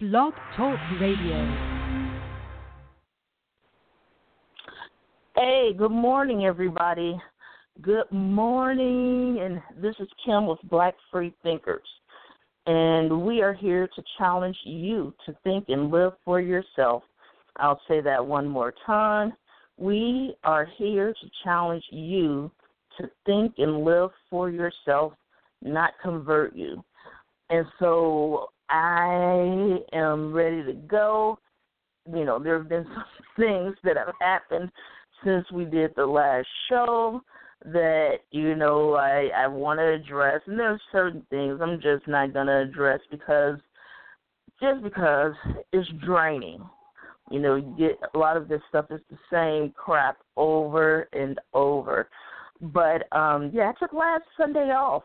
Blog Talk Radio. Hey, good morning, everybody. Good morning, and this is Kim with Black Free Thinkers. And we are here to challenge you to think and live for yourself. I'll say that one more time. We are here to challenge you to think and live for yourself, not convert you. And so I am ready to go. You know, there have been some things that have happened since we did the last show that you know I I want to address, and there's certain things I'm just not gonna address because just because it's draining. You know, you get a lot of this stuff is the same crap over and over. But um yeah, I took last Sunday off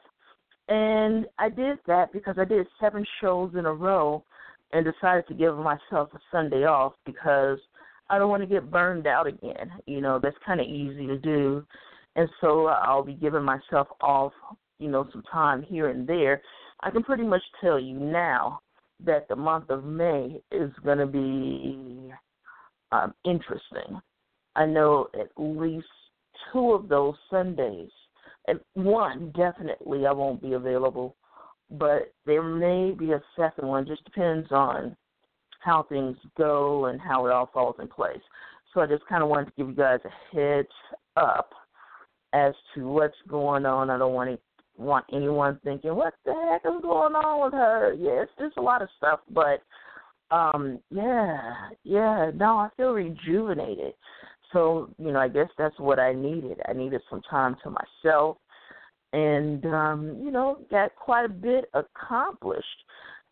and I did that because I did seven shows in a row and decided to give myself a Sunday off because I don't want to get burned out again. You know, that's kind of easy to do. And so I'll be giving myself off, you know, some time here and there. I can pretty much tell you now that the month of May is going to be um, interesting. I know at least two of those Sundays one definitely I won't be available, but there may be a second one. Just depends on how things go and how it all falls in place. So I just kind of wanted to give you guys a heads up as to what's going on. I don't want to want anyone thinking what the heck is going on with her. Yes, there's a lot of stuff, but um yeah, yeah, no, I feel rejuvenated so you know i guess that's what i needed. I needed some time to myself and um you know got quite a bit accomplished.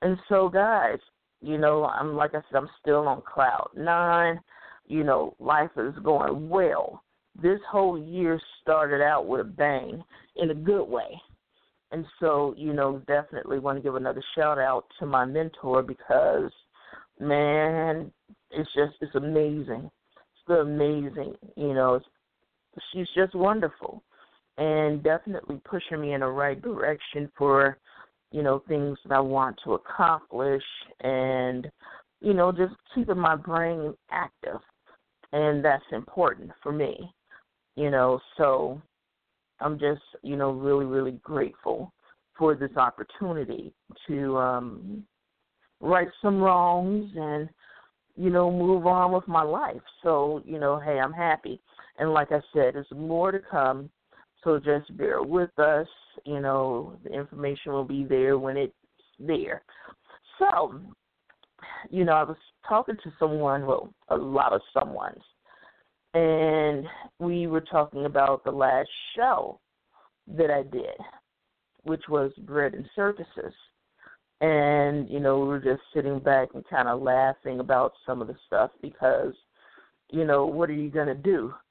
And so guys you know i'm like i said i'm still on cloud nine. You know life is going well. This whole year started out with a bang in a good way. And so you know definitely want to give another shout out to my mentor because man it's just it's amazing amazing. You know, she's just wonderful, and definitely pushing me in the right direction for you know things that I want to accomplish, and you know just keeping my brain active, and that's important for me. You know, so I'm just you know really really grateful for this opportunity to um right some wrongs and you know, move on with my life. So, you know, hey, I'm happy. And like I said, there's more to come. So just bear with us. You know, the information will be there when it's there. So, you know, I was talking to someone, well, a lot of someone's, and we were talking about the last show that I did, which was Bread and Circuses and you know we were just sitting back and kind of laughing about some of the stuff because you know what are you going to do?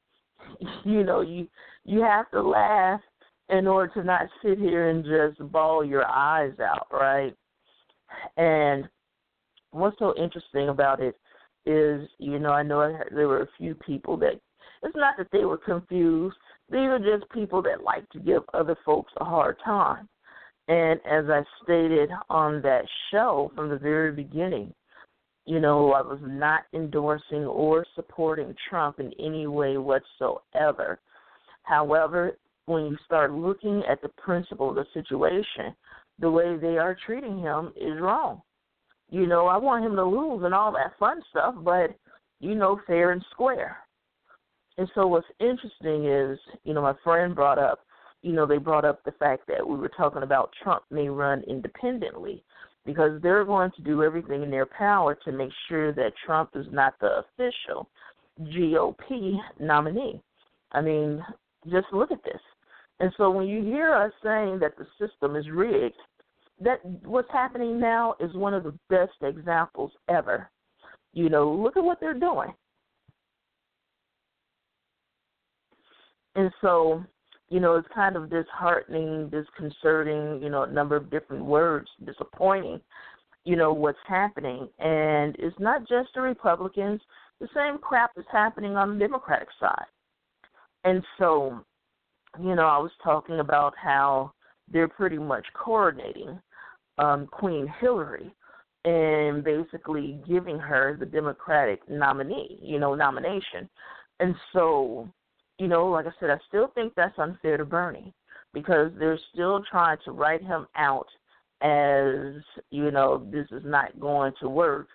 You know you you have to laugh in order to not sit here and just bawl your eyes out right? And what's so interesting about it is you know i know there were a few people that it's not that they were confused. These are just people that like to give other folks a hard time and as I stated on that show from the very beginning, you know, I was not endorsing or supporting Trump in any way whatsoever. However, when you start looking at the principle of the situation, the way they are treating him is wrong. You know, I want him to lose and all that fun stuff, but you know, fair and square. And so what's interesting is, you know, my friend brought up you know, they brought up the fact that we were talking about Trump may run independently because they're going to do everything in their power to make sure that Trump is not the official GOP nominee. I mean, just look at this. And so when you hear us saying that the system is rigged, that what's happening now is one of the best examples ever. You know, look at what they're doing. And so you know, it's kind of disheartening, disconcerting, you know, a number of different words, disappointing, you know, what's happening. And it's not just the Republicans, the same crap is happening on the Democratic side. And so, you know, I was talking about how they're pretty much coordinating um, Queen Hillary and basically giving her the Democratic nominee, you know, nomination. And so, you know, like I said, I still think that's unfair to Bernie because they're still trying to write him out as, you know, this is not going to work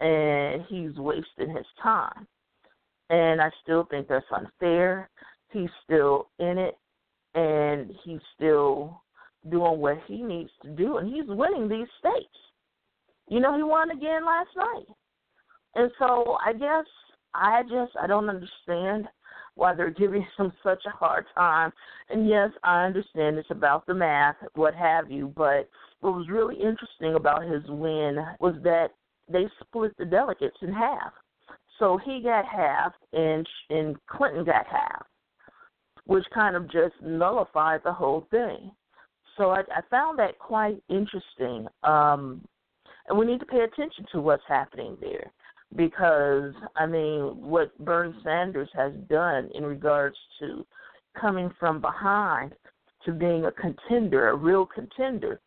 and he's wasting his time. And I still think that's unfair. He's still in it and he's still doing what he needs to do and he's winning these states. You know, he won again last night. And so I guess I just I don't understand why they're giving him such a hard time. And yes, I understand it's about the math, what have you, but what was really interesting about his win was that they split the delegates in half. So he got half and and Clinton got half, which kind of just nullified the whole thing. So I, I found that quite interesting. Um, and we need to pay attention to what's happening there because I mean what Bernie Sanders has done in regards to coming from behind to being a contender, a real contender,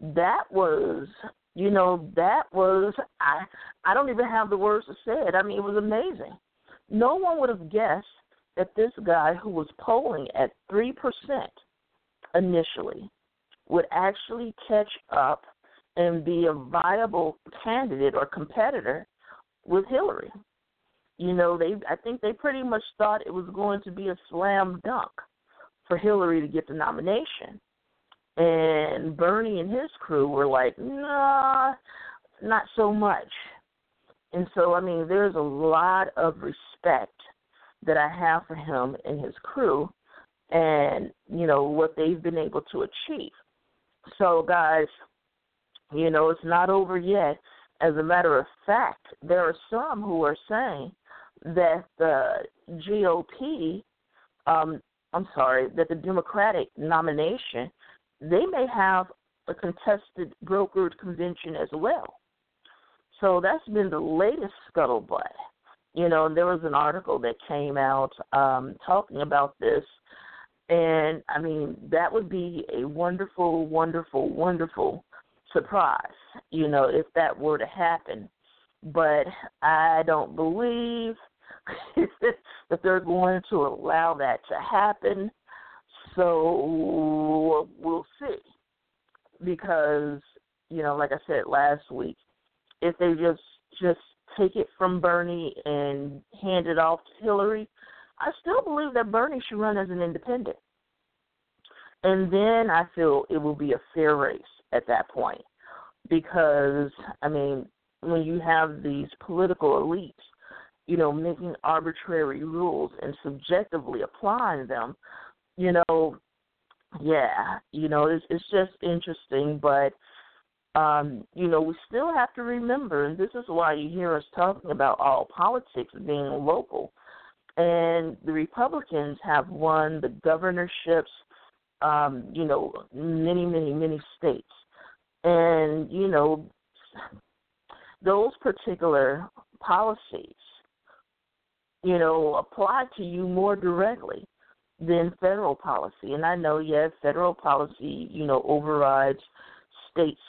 that was you know, that was I I don't even have the words to say it. I mean it was amazing. No one would have guessed that this guy who was polling at three percent initially would actually catch up and be a viable candidate or competitor with Hillary. You know, they I think they pretty much thought it was going to be a slam dunk for Hillary to get the nomination. And Bernie and his crew were like, nah, not so much. And so, I mean, there's a lot of respect that I have for him and his crew and, you know, what they've been able to achieve. So, guys, you know, it's not over yet. As a matter of fact, there are some who are saying that the GOP, um, I'm sorry, that the Democratic nomination, they may have a contested brokered convention as well. So that's been the latest scuttlebutt. You know, there was an article that came out um, talking about this, and I mean that would be a wonderful, wonderful, wonderful surprise, you know, if that were to happen. But I don't believe that they're going to allow that to happen. So we'll see. Because, you know, like I said last week, if they just just take it from Bernie and hand it off to Hillary, I still believe that Bernie should run as an independent. And then I feel it will be a fair race at that point because I mean when you have these political elites, you know, making arbitrary rules and subjectively applying them, you know, yeah, you know, it's it's just interesting, but um, you know, we still have to remember, and this is why you hear us talking about all politics being local. And the Republicans have won the governorships, um, you know, many, many, many states and you know those particular policies you know apply to you more directly than federal policy. And i know yes federal policy you know overrides states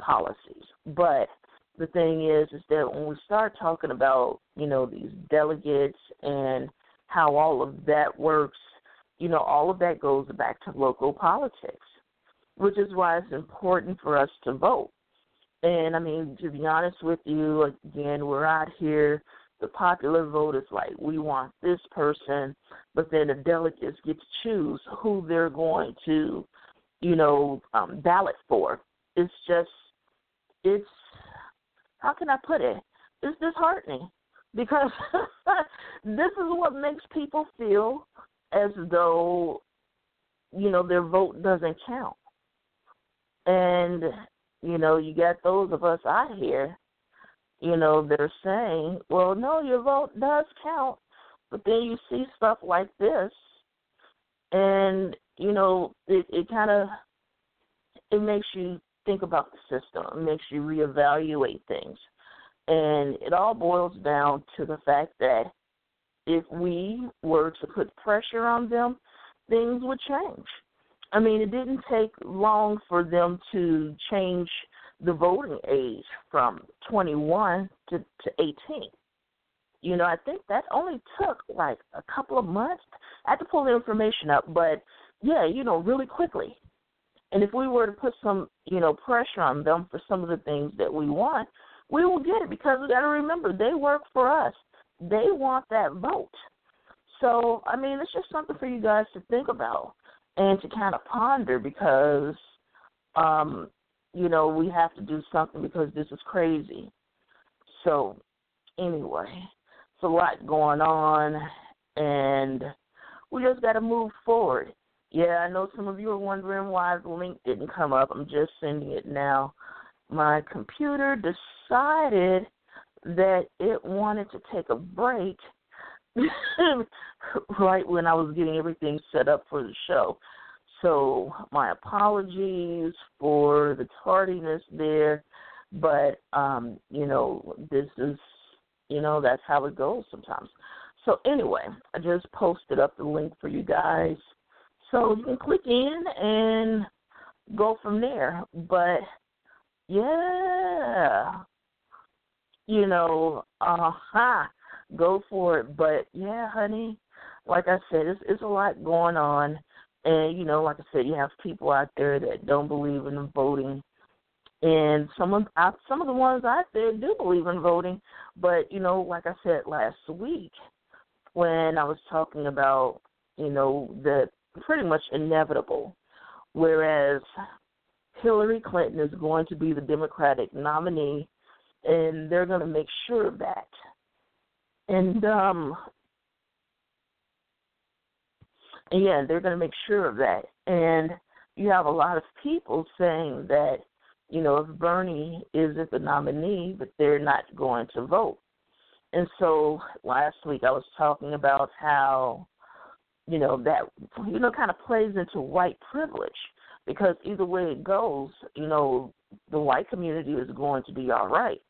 policies. But the thing is is that when we start talking about you know these delegates and how all of that works you know all of that goes back to local politics which is why it's important for us to vote. And I mean, to be honest with you, again, we're out here. The popular vote is like, we want this person, but then the delegates get to choose who they're going to, you know, um, ballot for. It's just, it's, how can I put it? It's disheartening because this is what makes people feel as though, you know, their vote doesn't count and, you know, you got those of us out here, you know, that are saying, well, no, your vote does count. But then you see stuff like this, and, you know, it, it kind of it makes you think about the system. It makes you reevaluate things. And it all boils down to the fact that if we were to put pressure on them, things would change. I mean, it didn't take long for them to change the voting age from 21 to, to 18. You know, I think that only took like a couple of months. I had to pull the information up, but yeah, you know, really quickly. And if we were to put some, you know, pressure on them for some of the things that we want, we will get it because we got to remember they work for us. They want that vote. So, I mean, it's just something for you guys to think about and to kind of ponder because, um, you know, we have to do something because this is crazy. So, anyway, it's a lot going on, and we just got to move forward. Yeah, I know some of you are wondering why the link didn't come up. I'm just sending it now. My computer decided that it wanted to take a break right when I was getting everything set up for the show. So my apologies for the tardiness there, but um, you know, this is you know, that's how it goes sometimes. So anyway, I just posted up the link for you guys. So you can click in and go from there. But yeah. You know, uh huh. Go for it. But yeah, honey, like I said, it's it's a lot going on and you know, like I said, you have people out there that don't believe in voting and some of I, some of the ones out there do believe in voting, but you know, like I said last week when I was talking about you know the pretty much inevitable, whereas Hillary Clinton is going to be the Democratic nominee, and they're going to make sure of that. And um, yeah, they're going to make sure of that. And you have a lot of people saying that you know, if Bernie isn't the nominee, but they're not going to vote. And so last week I was talking about how, you know, that, you know, kind of plays into white privilege because either way it goes, you know, the white community is going to be all right.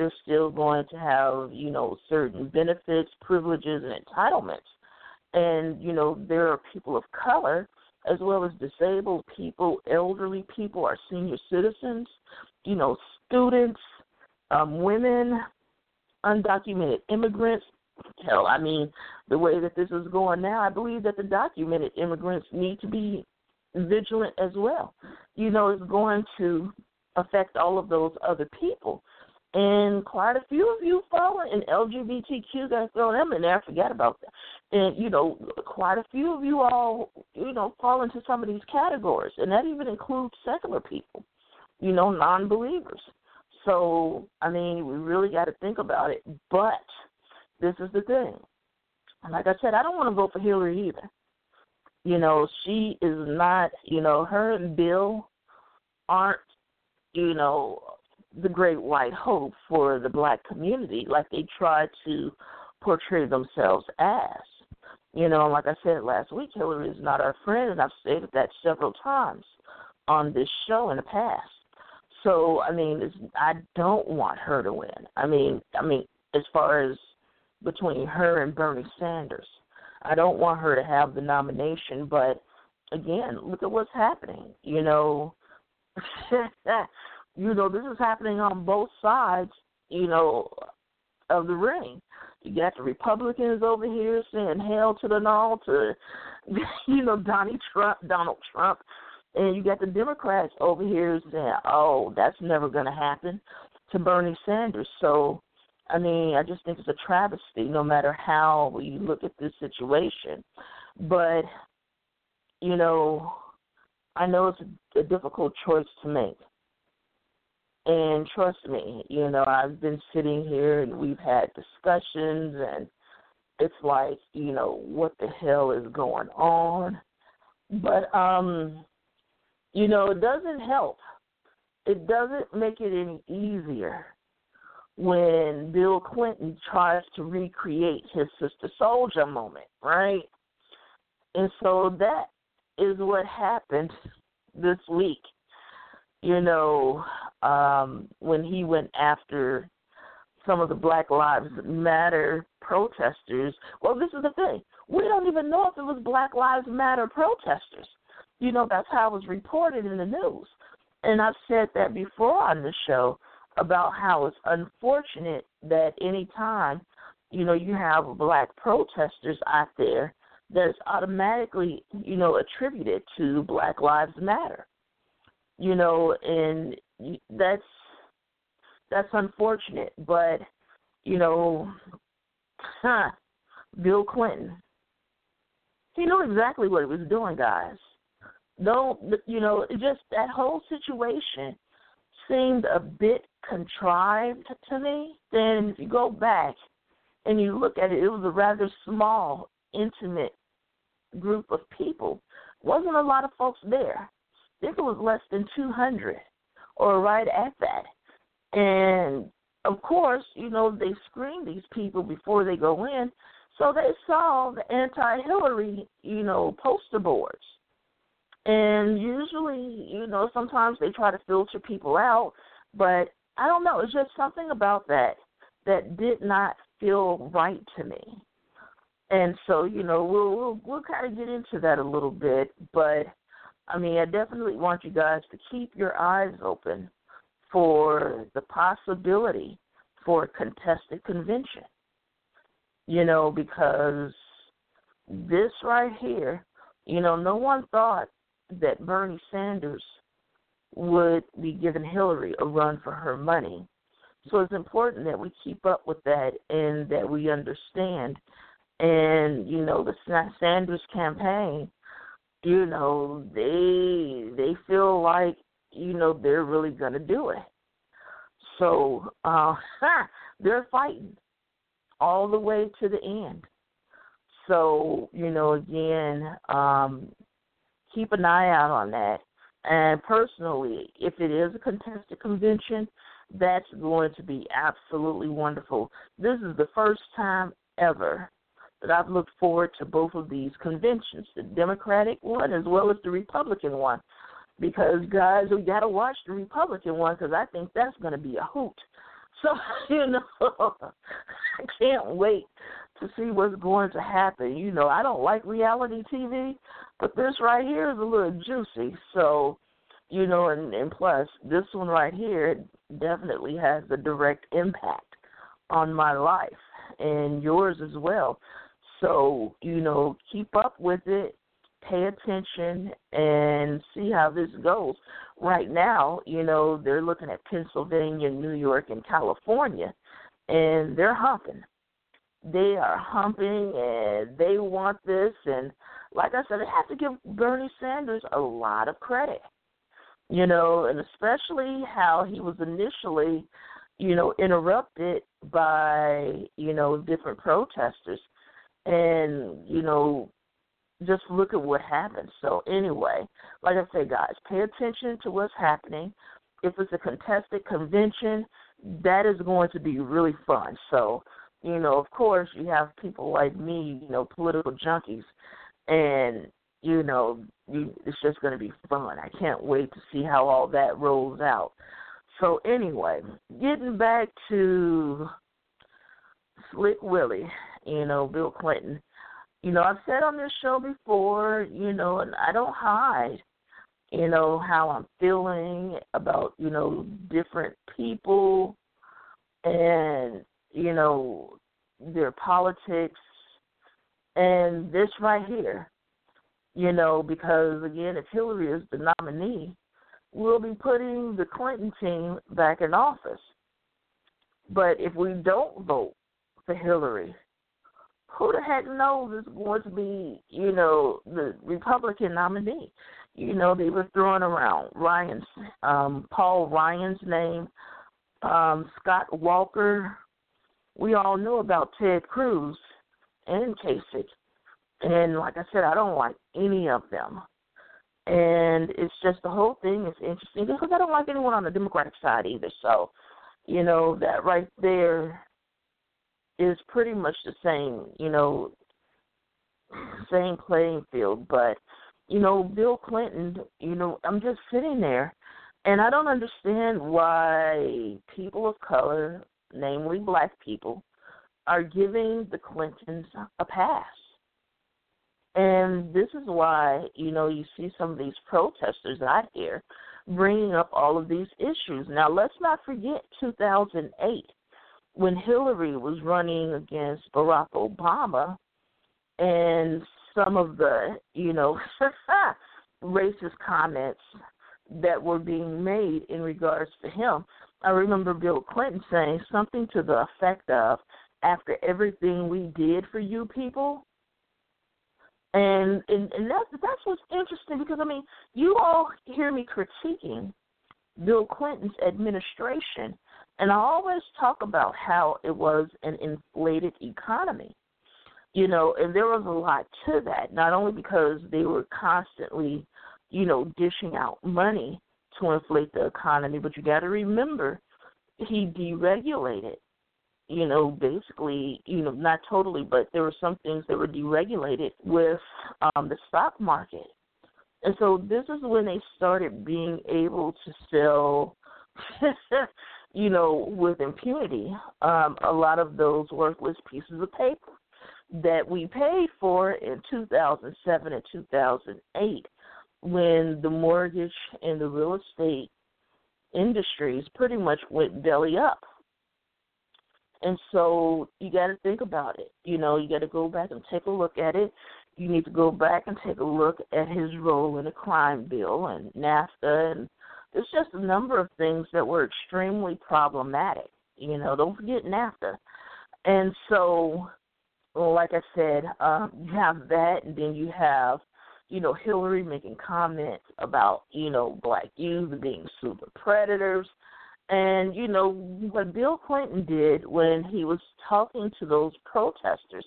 They're still going to have, you know, certain benefits, privileges, and entitlements. And, you know, there are people of color as well as disabled people, elderly people, our senior citizens, you know, students, um, women, undocumented immigrants. Hell, I mean, the way that this is going now, I believe that the documented immigrants need to be vigilant as well. You know, it's going to affect all of those other people. And quite a few of you fall in LGBTQ, gotta throw them in there. I about that. And, you know, quite a few of you all, you know, fall into some of these categories. And that even includes secular people, you know, non believers. So, I mean, we really got to think about it. But this is the thing. And like I said, I don't want to vote for Hillary either. You know, she is not, you know, her and Bill aren't, you know, the great white hope for the black community like they try to portray themselves as. You know, like I said last week, Hillary is not our friend, and I've stated that several times on this show in the past. So, I mean, it's, I don't want her to win. I mean, I mean, as far as between her and Bernie Sanders, I don't want her to have the nomination. But again, look at what's happening. You know, you know, this is happening on both sides, you know, of the ring. You got the Republicans over here saying hell to the no to, you know, Donald Trump, Donald Trump, and you got the Democrats over here saying, "Oh, that's never going to happen," to Bernie Sanders. So, I mean, I just think it's a travesty, no matter how you look at this situation. But, you know, I know it's a difficult choice to make. And trust me, you know, I've been sitting here and we've had discussions and it's like, you know, what the hell is going on? But um you know, it doesn't help. It doesn't make it any easier when Bill Clinton tries to recreate his Sister Souljah moment, right? And so that is what happened this week you know, um, when he went after some of the Black Lives Matter protesters. Well, this is the thing. We don't even know if it was Black Lives Matter protesters. You know, that's how it was reported in the news. And I've said that before on the show about how it's unfortunate that any time, you know, you have black protesters out there that's automatically, you know, attributed to Black Lives Matter. You know, and that's that's unfortunate, but you know, huh, Bill Clinton, he knew exactly what he was doing, guys. Don't you know? Just that whole situation seemed a bit contrived to me. Then, if you go back and you look at it, it was a rather small, intimate group of people. Wasn't a lot of folks there. I think it was less than 200 or right at that. And of course, you know, they screen these people before they go in. So they saw the anti Hillary, you know, poster boards. And usually, you know, sometimes they try to filter people out, but I don't know, it's just something about that that did not feel right to me and so you know we'll we'll we'll kind of get into that a little bit but i mean i definitely want you guys to keep your eyes open for the possibility for a contested convention. You know because this right here you know no one thought that bernie sanders would be giving hillary a run for her money. So it's important that we keep up with that and that we understand. And you know the Sanders campaign, you know they they feel like you know they're really gonna do it. So uh, they're fighting all the way to the end. So you know again, um, keep an eye out on that. And personally, if it is a contested convention, that's going to be absolutely wonderful. This is the first time ever that I've looked forward to both of these conventions, the Democratic one as well as the Republican one. Because, guys, we got to watch the Republican one because I think that's going to be a hoot. So, you know, I can't wait to see what's going to happen. You know, I don't like reality TV, but this right here is a little juicy. So, you know, and, and plus, this one right here definitely has a direct impact on my life and yours as well. So, you know, keep up with it, pay attention, and see how this goes. Right now, you know, they're looking at Pennsylvania, New York, and California, and they're humping. They are humping, and they want this. And like I said, I have to give Bernie Sanders a lot of credit, you know, and especially how he was initially, you know, interrupted by, you know, different protesters and you know just look at what happened. So anyway, like I said, guys, pay attention to what's happening. If it's a contested convention, that is going to be really fun. So, you know, of course, you have people like me, you know, political junkies, and you know, you, it's just going to be fun. I can't wait to see how all that rolls out. So anyway, getting back to Slick Willie you know, Bill Clinton. You know, I've said on this show before, you know, and I don't hide, you know, how I'm feeling about, you know, different people and, you know, their politics and this right here. You know, because again, if Hillary is the nominee, we'll be putting the Clinton team back in office. But if we don't vote for Hillary, who the heck knows is going to be, you know, the Republican nominee? You know, they were throwing around Ryan's, um, Paul Ryan's name, um, Scott Walker. We all know about Ted Cruz and Kasich. And like I said, I don't like any of them. And it's just the whole thing is interesting because I don't like anyone on the Democratic side either. So, you know, that right there is pretty much the same, you know, same playing field. But, you know, Bill Clinton, you know, I'm just sitting there and I don't understand why people of color, namely black people, are giving the Clintons a pass. And this is why, you know, you see some of these protesters out here bringing up all of these issues. Now, let's not forget 2008 when Hillary was running against Barack Obama and some of the, you know, racist comments that were being made in regards to him. I remember Bill Clinton saying something to the effect of, after everything we did for you people, and and, and that's that's what's interesting because I mean you all hear me critiquing Bill Clinton's administration and I always talk about how it was an inflated economy. You know, and there was a lot to that, not only because they were constantly, you know, dishing out money to inflate the economy, but you got to remember he deregulated you know, basically, you know, not totally, but there were some things that were deregulated with um, the stock market. And so this is when they started being able to sell, you know, with impunity, um, a lot of those worthless pieces of paper that we paid for in 2007 and 2008 when the mortgage and the real estate industries pretty much went belly up and so you got to think about it. You know, you got to go back and take a look at it. You need to go back and take a look at his role in the crime bill and NAFTA, and there's just a number of things that were extremely problematic. You know, don't forget NAFTA. And so, like I said, um, you have that, and then you have, you know, Hillary making comments about, you know, black youth being super predators and you know what Bill Clinton did when he was talking to those protesters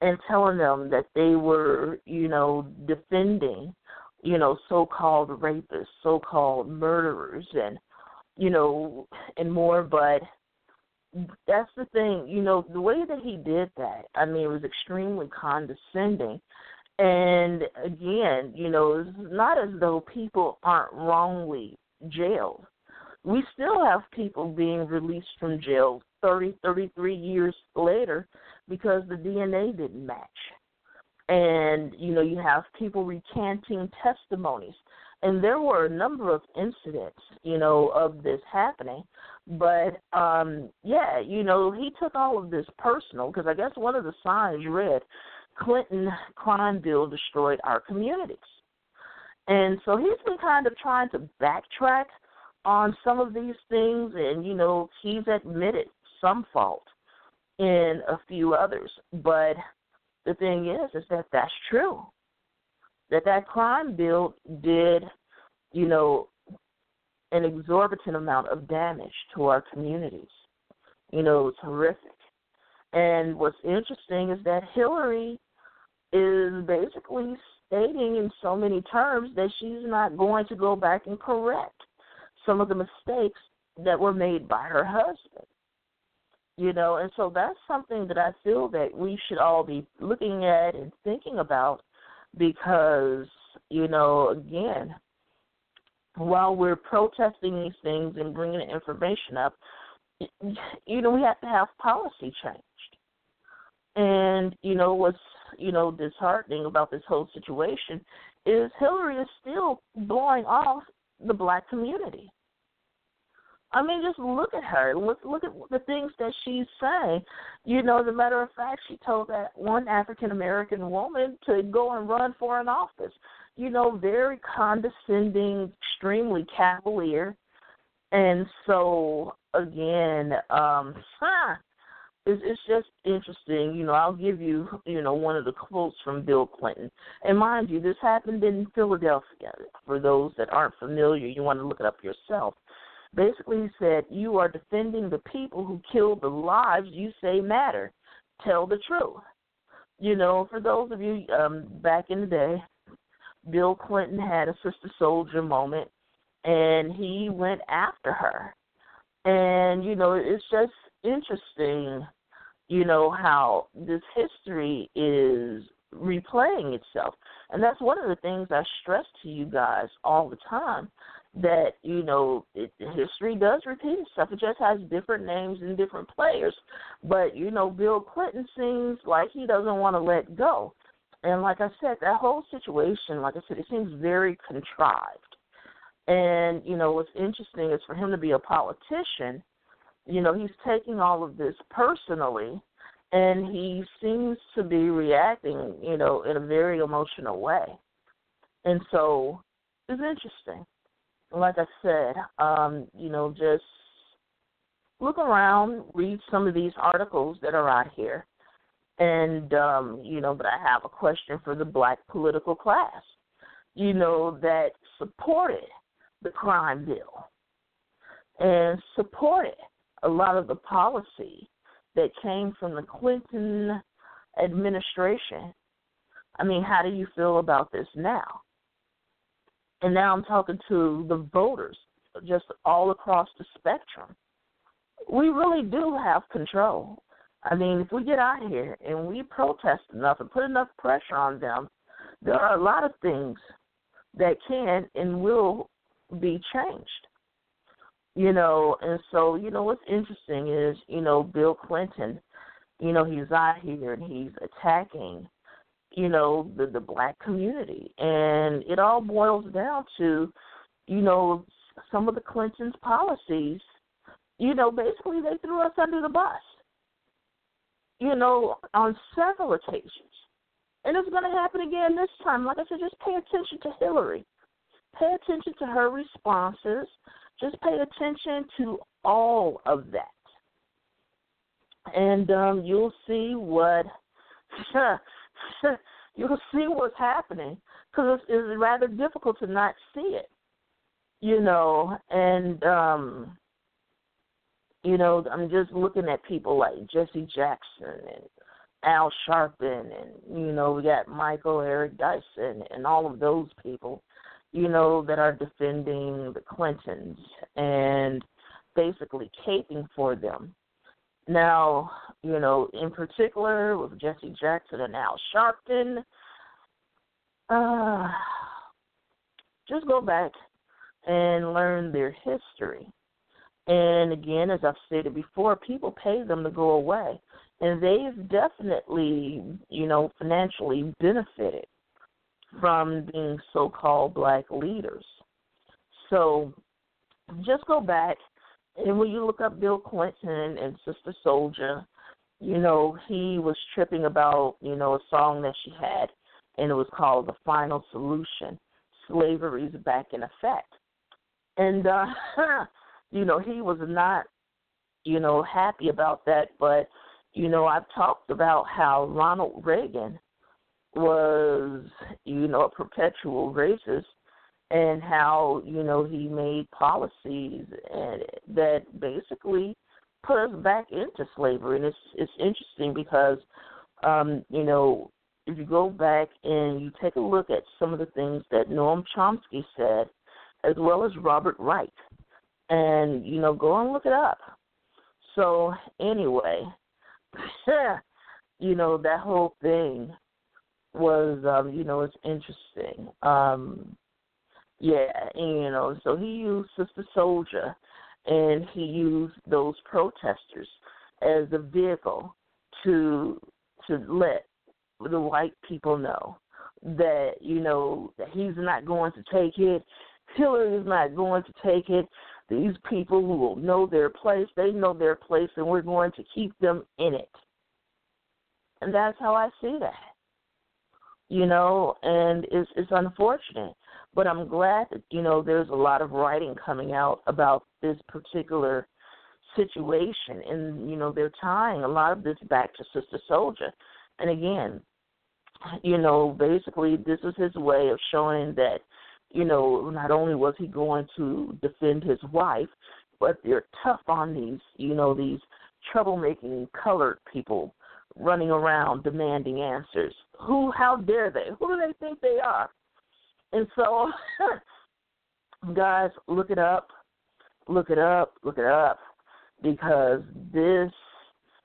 and telling them that they were, you know, defending, you know, so-called rapists, so-called murderers, and you know, and more. But that's the thing, you know, the way that he did that. I mean, it was extremely condescending. And again, you know, it's not as though people aren't wrongly jailed we still have people being released from jail 30, 33 years later because the DNA didn't match. And, you know, you have people recanting testimonies. And there were a number of incidents, you know, of this happening. But, um, yeah, you know, he took all of this personal because I guess one of the signs read Clinton crime bill destroyed our communities. And so he's been kind of trying to backtrack on some of these things, and you know he's admitted some fault in a few others. But the thing is, is that that's true. That that crime bill did, you know, an exorbitant amount of damage to our communities. You know, it's horrific. And what's interesting is that Hillary is basically stating in so many terms that she's not going to go back and correct some of the mistakes that were made by her husband. You know, and so that's something that I feel that we should all be looking at and thinking about because, you know, again, while we're protesting these things and bringing the information up, you know, we have to have policy changed. And, you know, what's, you know, disheartening about this whole situation is Hillary is still blowing off the black community. I mean, just look at her. Look, look at the things that she's saying. You know, as a matter of fact, she told that one African American woman to go and run for an office. You know, very condescending, extremely cavalier, and so again, um, huh, it's, it's just interesting. You know, I'll give you, you know, one of the quotes from Bill Clinton. And mind you, this happened in Philadelphia. For those that aren't familiar, you want to look it up yourself. Basically, said, You are defending the people who killed the lives you say matter. Tell the truth. You know, for those of you um, back in the day, Bill Clinton had a sister Souljah moment and he went after her. And, you know, it's just interesting, you know, how this history is replaying itself. And that's one of the things I stress to you guys all the time that you know it, history does repeat itself. It just has different names and different players. But you know, Bill Clinton seems like he doesn't want to let go. And like I said, that whole situation, like I said, it seems very contrived. And, you know, what's interesting is for him to be a politician, you know, he's taking all of this personally and he seems to be reacting, you know, in a very emotional way. And so it's interesting. Like I said, um, you know, just look around, read some of these articles that are out here. And um, you know, but I have a question for the black political class. You know, that supported the crime bill and supported a lot of the policy that came from the Clinton administration. I mean, how do you feel about this now? And now I'm talking to the voters just all across the spectrum. We really do have control. I mean, if we get out here and we protest enough and put enough pressure on them, there are a lot of things that can and will be changed. You know, and so, you know, what's interesting is, you know, Bill Clinton, you know, he's out here and he's attacking you know the the black community. And it all boils down to you know some of the clintons policies you know basically they threw us under the bus you know on several occasions. And it's going to happen again this time. Like i said just pay attention to hillary. Pay attention to her responses. Just pay attention to all of that. And um you'll see what you'll see what's happening because it's, it's rather difficult to not see it, you know. And um, you know, I'm just looking at people like Jesse Jackson and Al Sharpton, and you know, we got Michael Eric Dyson and all of those people, you know, that are defending the Clintons and basically caping for them now, you know, in particular with Jesse Jackson and Al Sharpton, uh, just go back and learn their history. And again, as I've stated before, people pay them to go away. And they've definitely, you know, financially benefited from being so called black leaders. So just go back and when you look up Bill Clinton and Sister Souljah, you know, he was tripping about, you know, a song that she had, and it was called The Final Solution Slavery's Back in Effect. And, uh, you know, he was not, you know, happy about that, but, you know, I've talked about how Ronald Reagan was, you know, a perpetual racist and how you know he made policies and that basically put us back into slavery. And it's it's interesting because um you know if you go back and you take a look at some of the things that Noam Chomsky said as well as Robert Wright and you know go and look it up. So anyway you know that whole thing was um you know it's interesting. Um yeah, and, you know, so he used Sister Souljah and he used those protesters as a vehicle to to let the white people know that you know that he's not going to take it. Hillary is not going to take it. These people who will know their place, they know their place, and we're going to keep them in it. And that's how I see that. You know, and it's it's unfortunate but I'm glad that you know there's a lot of writing coming out about this particular situation, and you know they're tying a lot of this back to Sister Souljah. And again, you know, basically this is his way of showing that you know not only was he going to defend his wife, but they're tough on these you know these troublemaking colored people running around demanding answers. Who? How dare they? Who do they think they are? And so, guys, look it up, look it up, look it up, because this,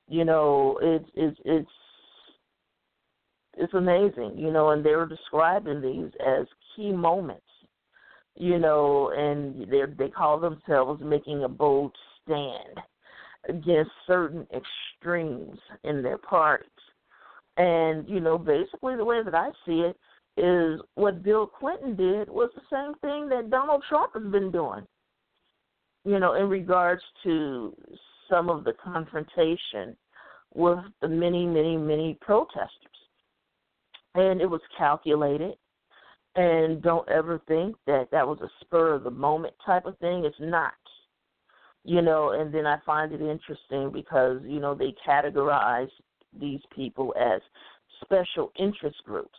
you know, it's it's it's it's amazing, you know, and they were describing these as key moments, you know, and they they call themselves making a bold stand against certain extremes in their parties. And, you know, basically the way that I see it, is what Bill Clinton did was the same thing that Donald Trump has been doing. You know, in regards to some of the confrontation with the many, many, many protesters. And it was calculated. And don't ever think that that was a spur of the moment type of thing. It's not. You know, and then I find it interesting because, you know, they categorize these people as special interest groups.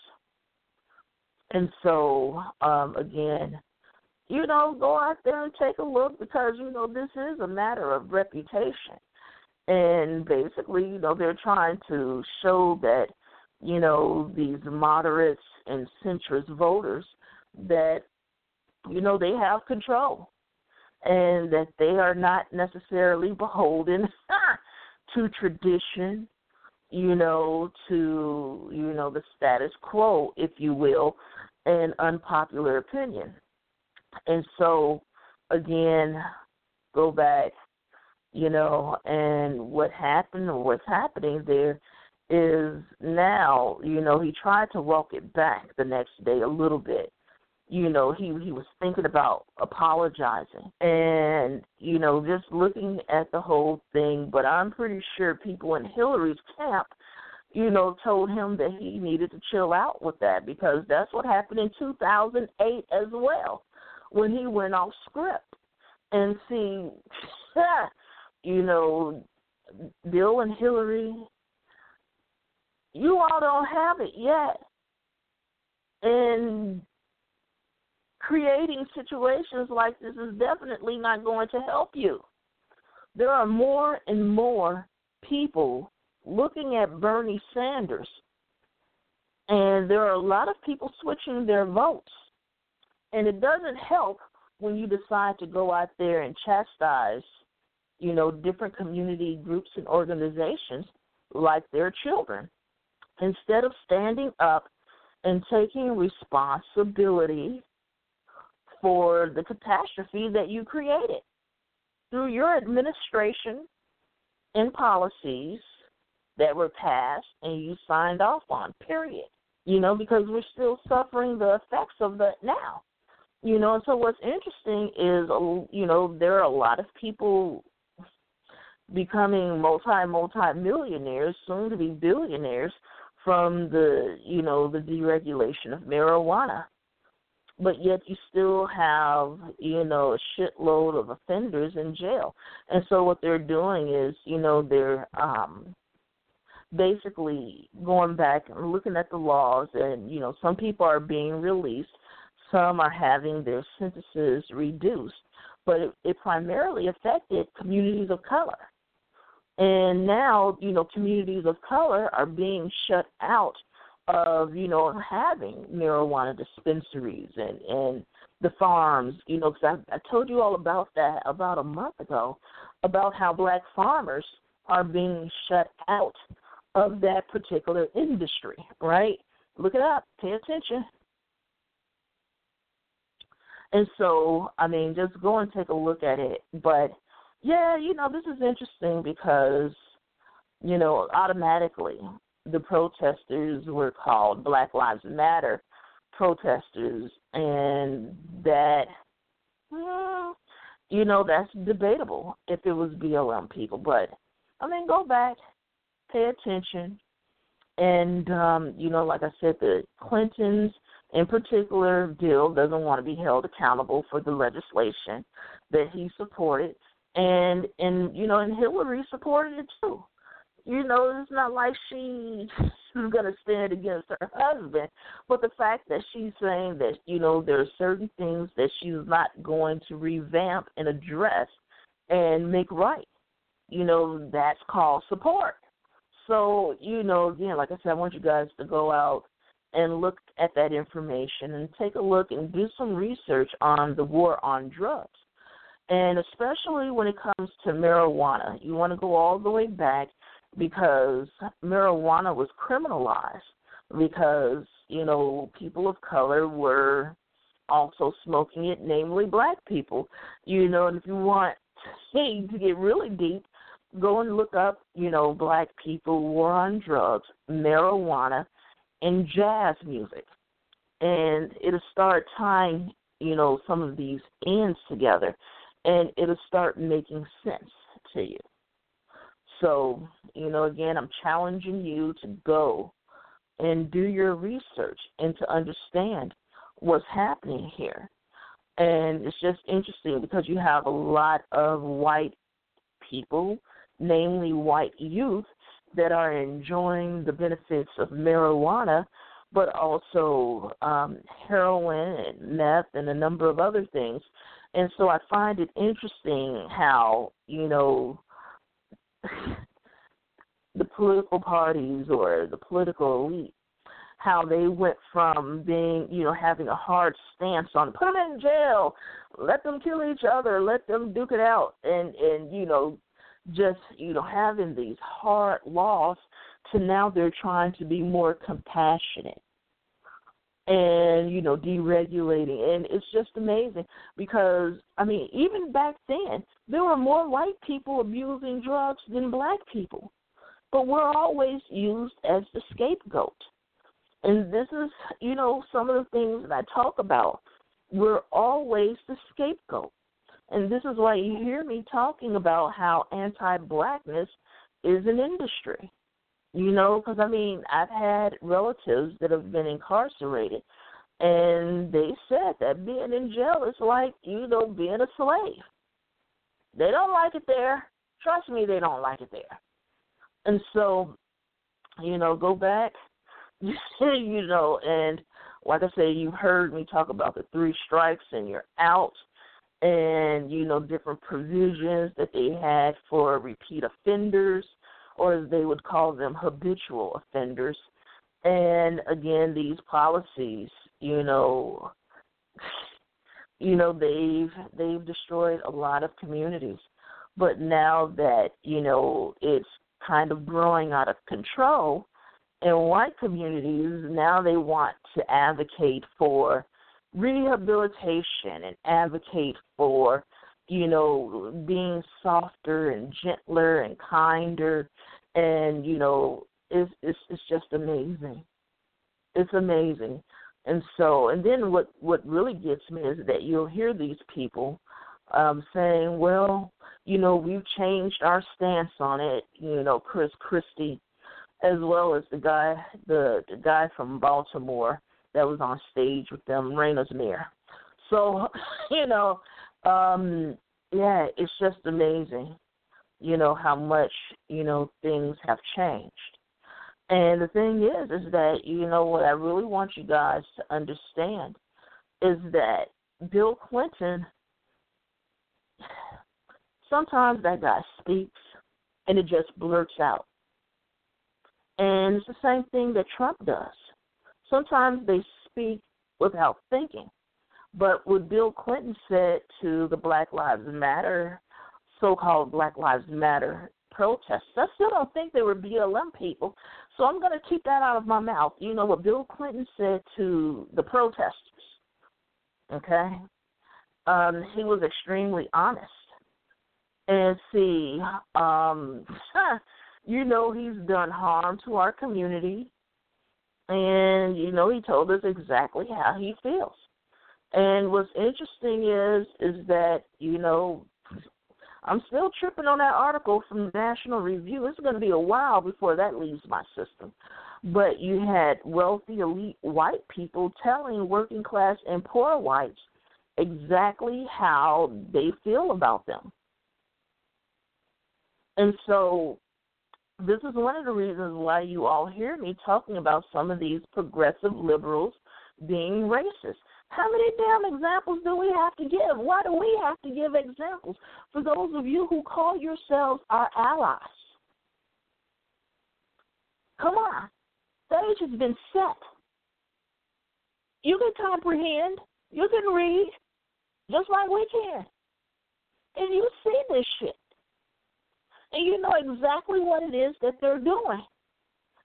And so, um, again, you know, go out there and take a look because, you know, this is a matter of reputation. And basically, you know, they're trying to show that, you know, these moderates and centrist voters that, you know, they have control and that they are not necessarily beholden to tradition, you know, to, you know, the status quo, if you will, and unpopular opinion. And so, again, go back, you know, and what happened or what's happening there is now, you know, he tried to walk it back the next day a little bit. You know, he he was thinking about apologizing and, you know, just looking at the whole thing, but I'm pretty sure people in Hillary's camp you know, told him that he needed to chill out with that because that's what happened in 2008 as well when he went off script. And see, you know, Bill and Hillary, you all don't have it yet. And creating situations like this is definitely not going to help you. There are more and more people looking at Bernie Sanders, and there are a lot of people switching their votes and it doesn't help when you decide to go out there and chastise, you know, different community groups and organizations like their children. Instead of standing up and taking responsibility for the catastrophe that you created through your administration and policies that were passed and you signed off on, period. You know, because we're still suffering the effects of that now. You know, and so what's interesting is, you know, there are a lot of people becoming multi multi millionaires, soon to be billionaires, from the you know the deregulation of marijuana. But yet you still have you know a shitload of offenders in jail, and so what they're doing is you know they're um basically going back and looking at the laws, and you know some people are being released some are having their sentences reduced, but it, it primarily affected communities of color. And now, you know, communities of color are being shut out of, you know, having marijuana dispensaries and and the farms, you know, because I, I told you all about that about a month ago, about how black farmers are being shut out of that particular industry, right? Look it up, pay attention. And so, I mean, just go and take a look at it. But yeah, you know, this is interesting because, you know, automatically the protesters were called Black Lives Matter protesters, and that, well, you know, that's debatable if it was BLM people. But I mean, go back, pay attention, and um, you know, like I said, the Clintons in particular, Bill doesn't want to be held accountable for the legislation that he supported, and and you know, and Hillary supported it too. You know, it's not like she she's going to stand against her husband, but the fact that she's saying that you know there are certain things that she's not going to revamp and address and make right. You know, that's called support. So, you know, again, like I said, I want you guys to go out and look at that information and take a look and do some research on the war on drugs. And especially when it comes to marijuana, you want to go all the way back because marijuana was criminalized because, you know, people of color were also smoking it, namely black people. You know, and if you want to get really deep, go and look up, you know, black people, war on drugs, marijuana, and jazz music. and it'll start tying, you know, some of these ends together, and it'll start making sense to you. So, you know, again, I'm challenging you to go and do your research and to understand what's happening here. And it's just interesting because you have a lot of white people, namely white youth, that are enjoying the benefits of marijuana, but also um, heroin and meth and a number of other things. And so I find it interesting how, you know, the political parties or the political elite how they went from being, you know, having a hard stance on put them in jail, let them kill each other, let them duke it out, and and you know, just you know having these hard laws to now they're trying to be more compassionate and you know deregulating and it's just amazing because i mean even back then there were more white people abusing drugs than black people but we're always used as the scapegoat and this is, you know, some of the things that I talk about. We're always the scapegoat. And this is why you hear me talking about how anti blackness is an industry. You know, because I mean, I've had relatives that have been incarcerated, and they said that being in jail is like, you know, being a slave. They don't like it there. Trust me, they don't like it there. And so, you know, go back you you know, and like I say, you've heard me talk about the three strikes and you're out, and you know different provisions that they had for repeat offenders, or as they would call them, habitual offenders. And again, these policies, you know, you know they've they've destroyed a lot of communities. But now that you know it's kind of growing out of control, in white communities now they want to advocate for rehabilitation and advocate for you know being softer and gentler and kinder and you know it's it's it's just amazing it's amazing and so and then what what really gets me is that you'll hear these people um saying well you know we've changed our stance on it you know chris christie as well as the guy the, the guy from Baltimore that was on stage with them, Raina's Mayor. So, you know, um, yeah, it's just amazing, you know, how much, you know, things have changed. And the thing is, is that, you know, what I really want you guys to understand is that Bill Clinton, sometimes that guy speaks and it just blurts out. And it's the same thing that Trump does. Sometimes they speak without thinking. But what Bill Clinton said to the Black Lives Matter, so called Black Lives Matter protests, I still don't think they were BLM people. So I'm going to keep that out of my mouth. You know what Bill Clinton said to the protesters, okay? Um, he was extremely honest. And see, um, you know he's done harm to our community and you know he told us exactly how he feels and what's interesting is is that you know i'm still tripping on that article from the national review. It's going to be a while before that leaves my system. But you had wealthy elite white people telling working class and poor whites exactly how they feel about them. And so this is one of the reasons why you all hear me talking about some of these progressive liberals being racist. How many damn examples do we have to give? Why do we have to give examples for those of you who call yourselves our allies? Come on. The age has been set. You can comprehend, you can read, just like we can. And you see this shit and you know exactly what it is that they're doing.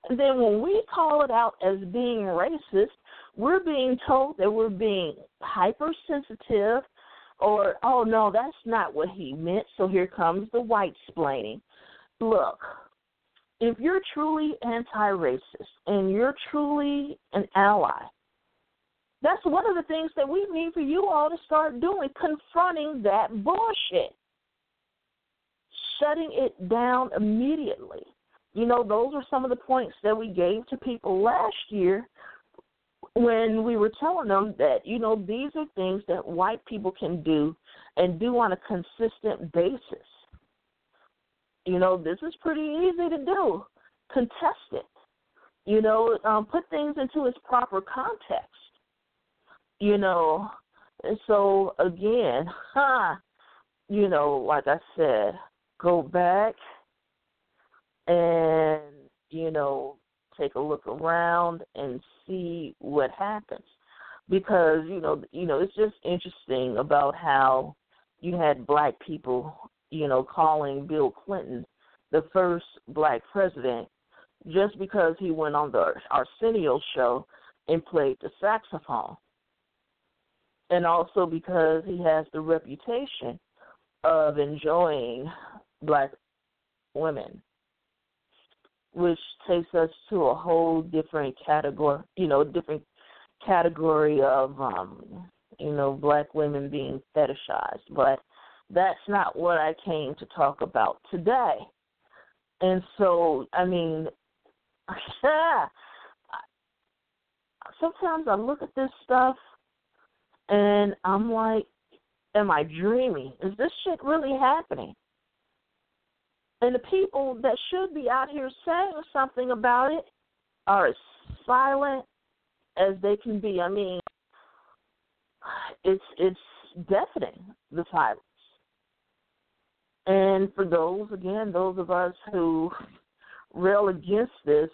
And then when we call it out as being racist, we're being told that we're being hypersensitive or, oh no, that's not what he meant, so here comes the white splaining. Look, if you're truly anti racist and you're truly an ally, That's one of the things that we need for you all to start doing, confronting that bullshit. Shutting it down immediately. You know, those are some of the points that we gave to people last year when we were telling them that, you know, these are things that white people can do and do on a consistent basis. You know, this is pretty easy to do. Contest it. You know, um, put things into its proper context. You know, and so again, huh, you know, like I said, go back and, you know, take a look around and see what happens. Because you know you know it's just interesting about how you had black people you know calling Bill Clinton the first black president just because he went on the Arsenio show and played the saxophone. And also because he has the reputation of enjoying black women which takes us to a whole different category, you know, different category of, um, you know, black women being fetishized. But that's not what I came to talk about today. And so, I mean, sometimes I look at this stuff and I'm like, am I dreaming? Is this shit really happening? And the people that should be out here saying something about it are as silent as they can be. I mean, it's it's deafening the silence. And for those again, those of us who rail against this,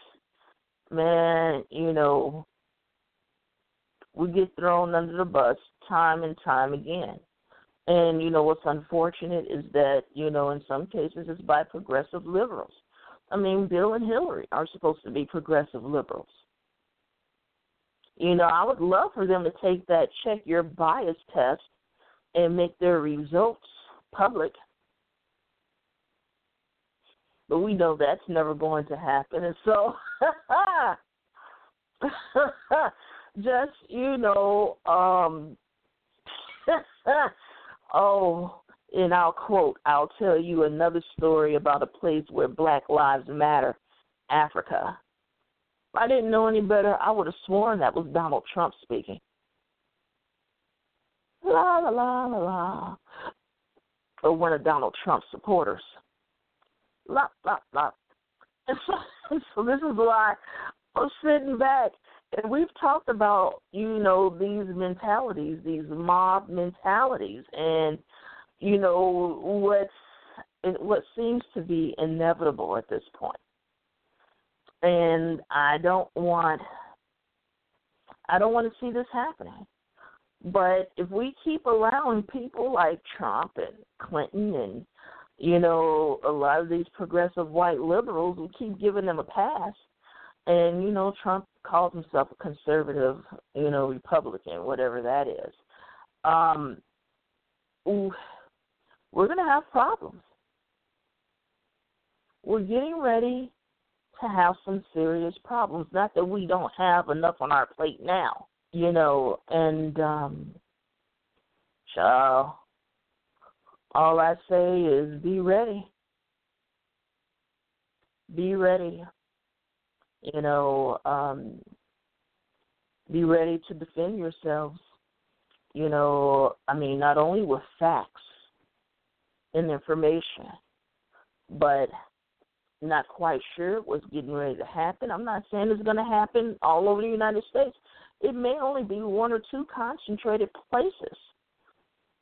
man, you know, we get thrown under the bus time and time again. And you know what's unfortunate is that you know in some cases it's by progressive liberals. I mean, Bill and Hillary are supposed to be progressive liberals. You know, I would love for them to take that check your bias test and make their results public. But we know that's never going to happen. And so, just, you know, um, Oh, and I'll quote, I'll tell you another story about a place where Black Lives Matter, Africa. If I didn't know any better, I would have sworn that was Donald Trump speaking. La la la la la. Or one of Donald Trump's supporters. La la la. And so, and so this is why I'm sitting back and we've talked about you know these mentalities, these mob mentalities, and you know what's what seems to be inevitable at this point. And I don't want I don't want to see this happening. But if we keep allowing people like Trump and Clinton and you know a lot of these progressive white liberals, we keep giving them a pass and you know, Trump calls himself a conservative, you know, Republican, whatever that is. Um, we're going to have problems. We're getting ready to have some serious problems. Not that we don't have enough on our plate now, you know, and um so all I say is be ready. Be ready you know, um, be ready to defend yourselves. You know, I mean, not only with facts and information, but not quite sure what's getting ready to happen. I'm not saying it's going to happen all over the United States. It may only be one or two concentrated places.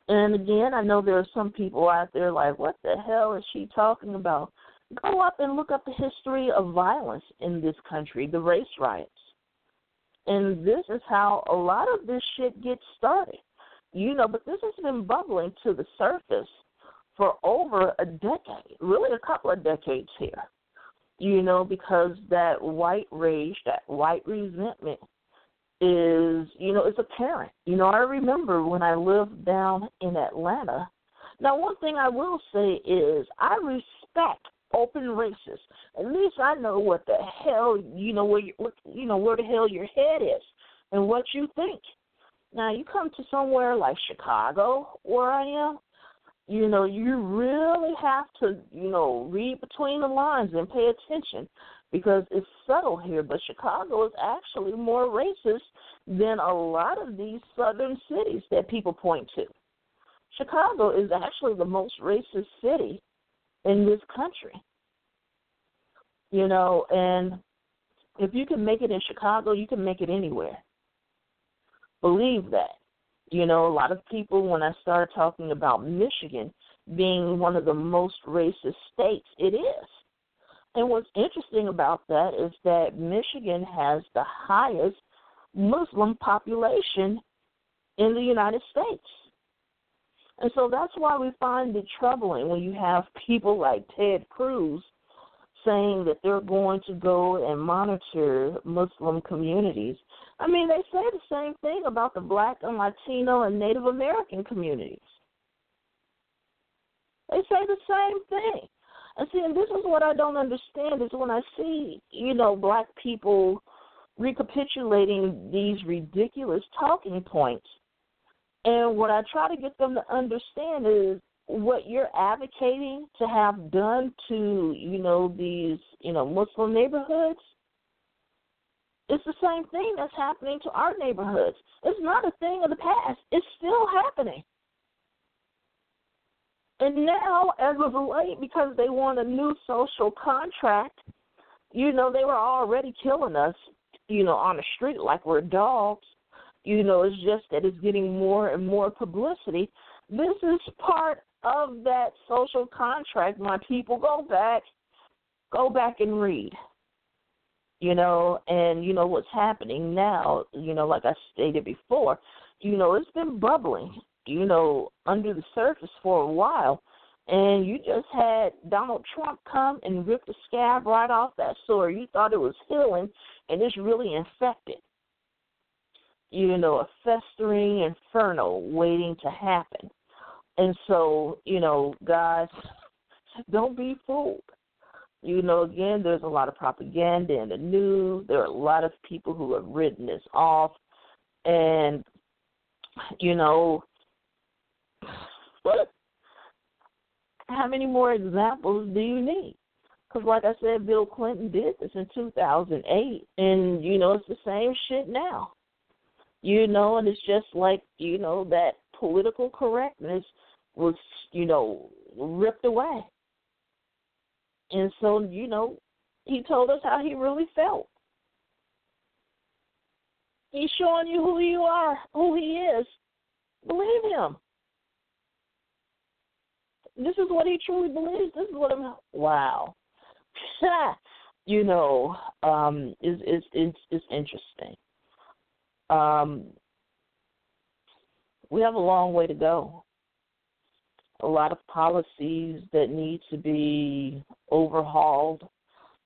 And again, I know there are some people out there like, what the hell is she talking about? Go up and look up the history of violence in this country, the race riots. And this is how a lot of this shit gets started. You know, but this has been bubbling to the surface for over a decade, really a couple of decades here. You know, because that white rage, that white resentment is, you know, it's apparent. You know, I remember when I lived down in Atlanta. Now, one thing I will say is I respect open races. At least I know what the hell you know where you, you know where the hell your head is and what you think. Now you come to somewhere like Chicago, where I am, you know, you really have to, you know, read between the lines and pay attention because it's subtle here. But Chicago is actually more racist than a lot of these southern cities that people point to. Chicago is actually the most racist city in this country. You know, and if you can make it in Chicago, you can make it anywhere. Believe that. You know, a lot of people, when I started talking about Michigan being one of the most racist states, it is. And what's interesting about that is that Michigan has the highest Muslim population in the United States. And so that's why we find it troubling when you have people like Ted Cruz saying that they're going to go and monitor Muslim communities. I mean, they say the same thing about the black and Latino and Native American communities. They say the same thing. And see, and this is what I don't understand is when I see, you know, black people recapitulating these ridiculous talking points. And what I try to get them to understand is what you're advocating to have done to, you know, these, you know, Muslim neighborhoods, it's the same thing that's happening to our neighborhoods. It's not a thing of the past. It's still happening. And now, as of late, because they want a new social contract, you know, they were already killing us, you know, on the street like we're dogs. You know, it's just that it's getting more and more publicity. This is part of that social contract, my people, go back, go back and read. You know, and you know what's happening now. You know, like I stated before, you know it's been bubbling. You know, under the surface for a while, and you just had Donald Trump come and rip the scab right off that sore. You thought it was healing, and it's really infected. You know, a festering inferno waiting to happen. And so, you know, guys, don't be fooled. You know, again, there's a lot of propaganda in the news. There are a lot of people who have written this off. And, you know, what? How many more examples do you need? Because, like I said, Bill Clinton did this in 2008, and you know it's the same shit now. You know, and it's just like you know that political correctness was, you know, ripped away. And so, you know, he told us how he really felt. He's showing you who you are, who he is. Believe him. This is what he truly believes. This is what I'm. Wow. you know, um, is is is is interesting. Um, we have a long way to go a lot of policies that need to be overhauled.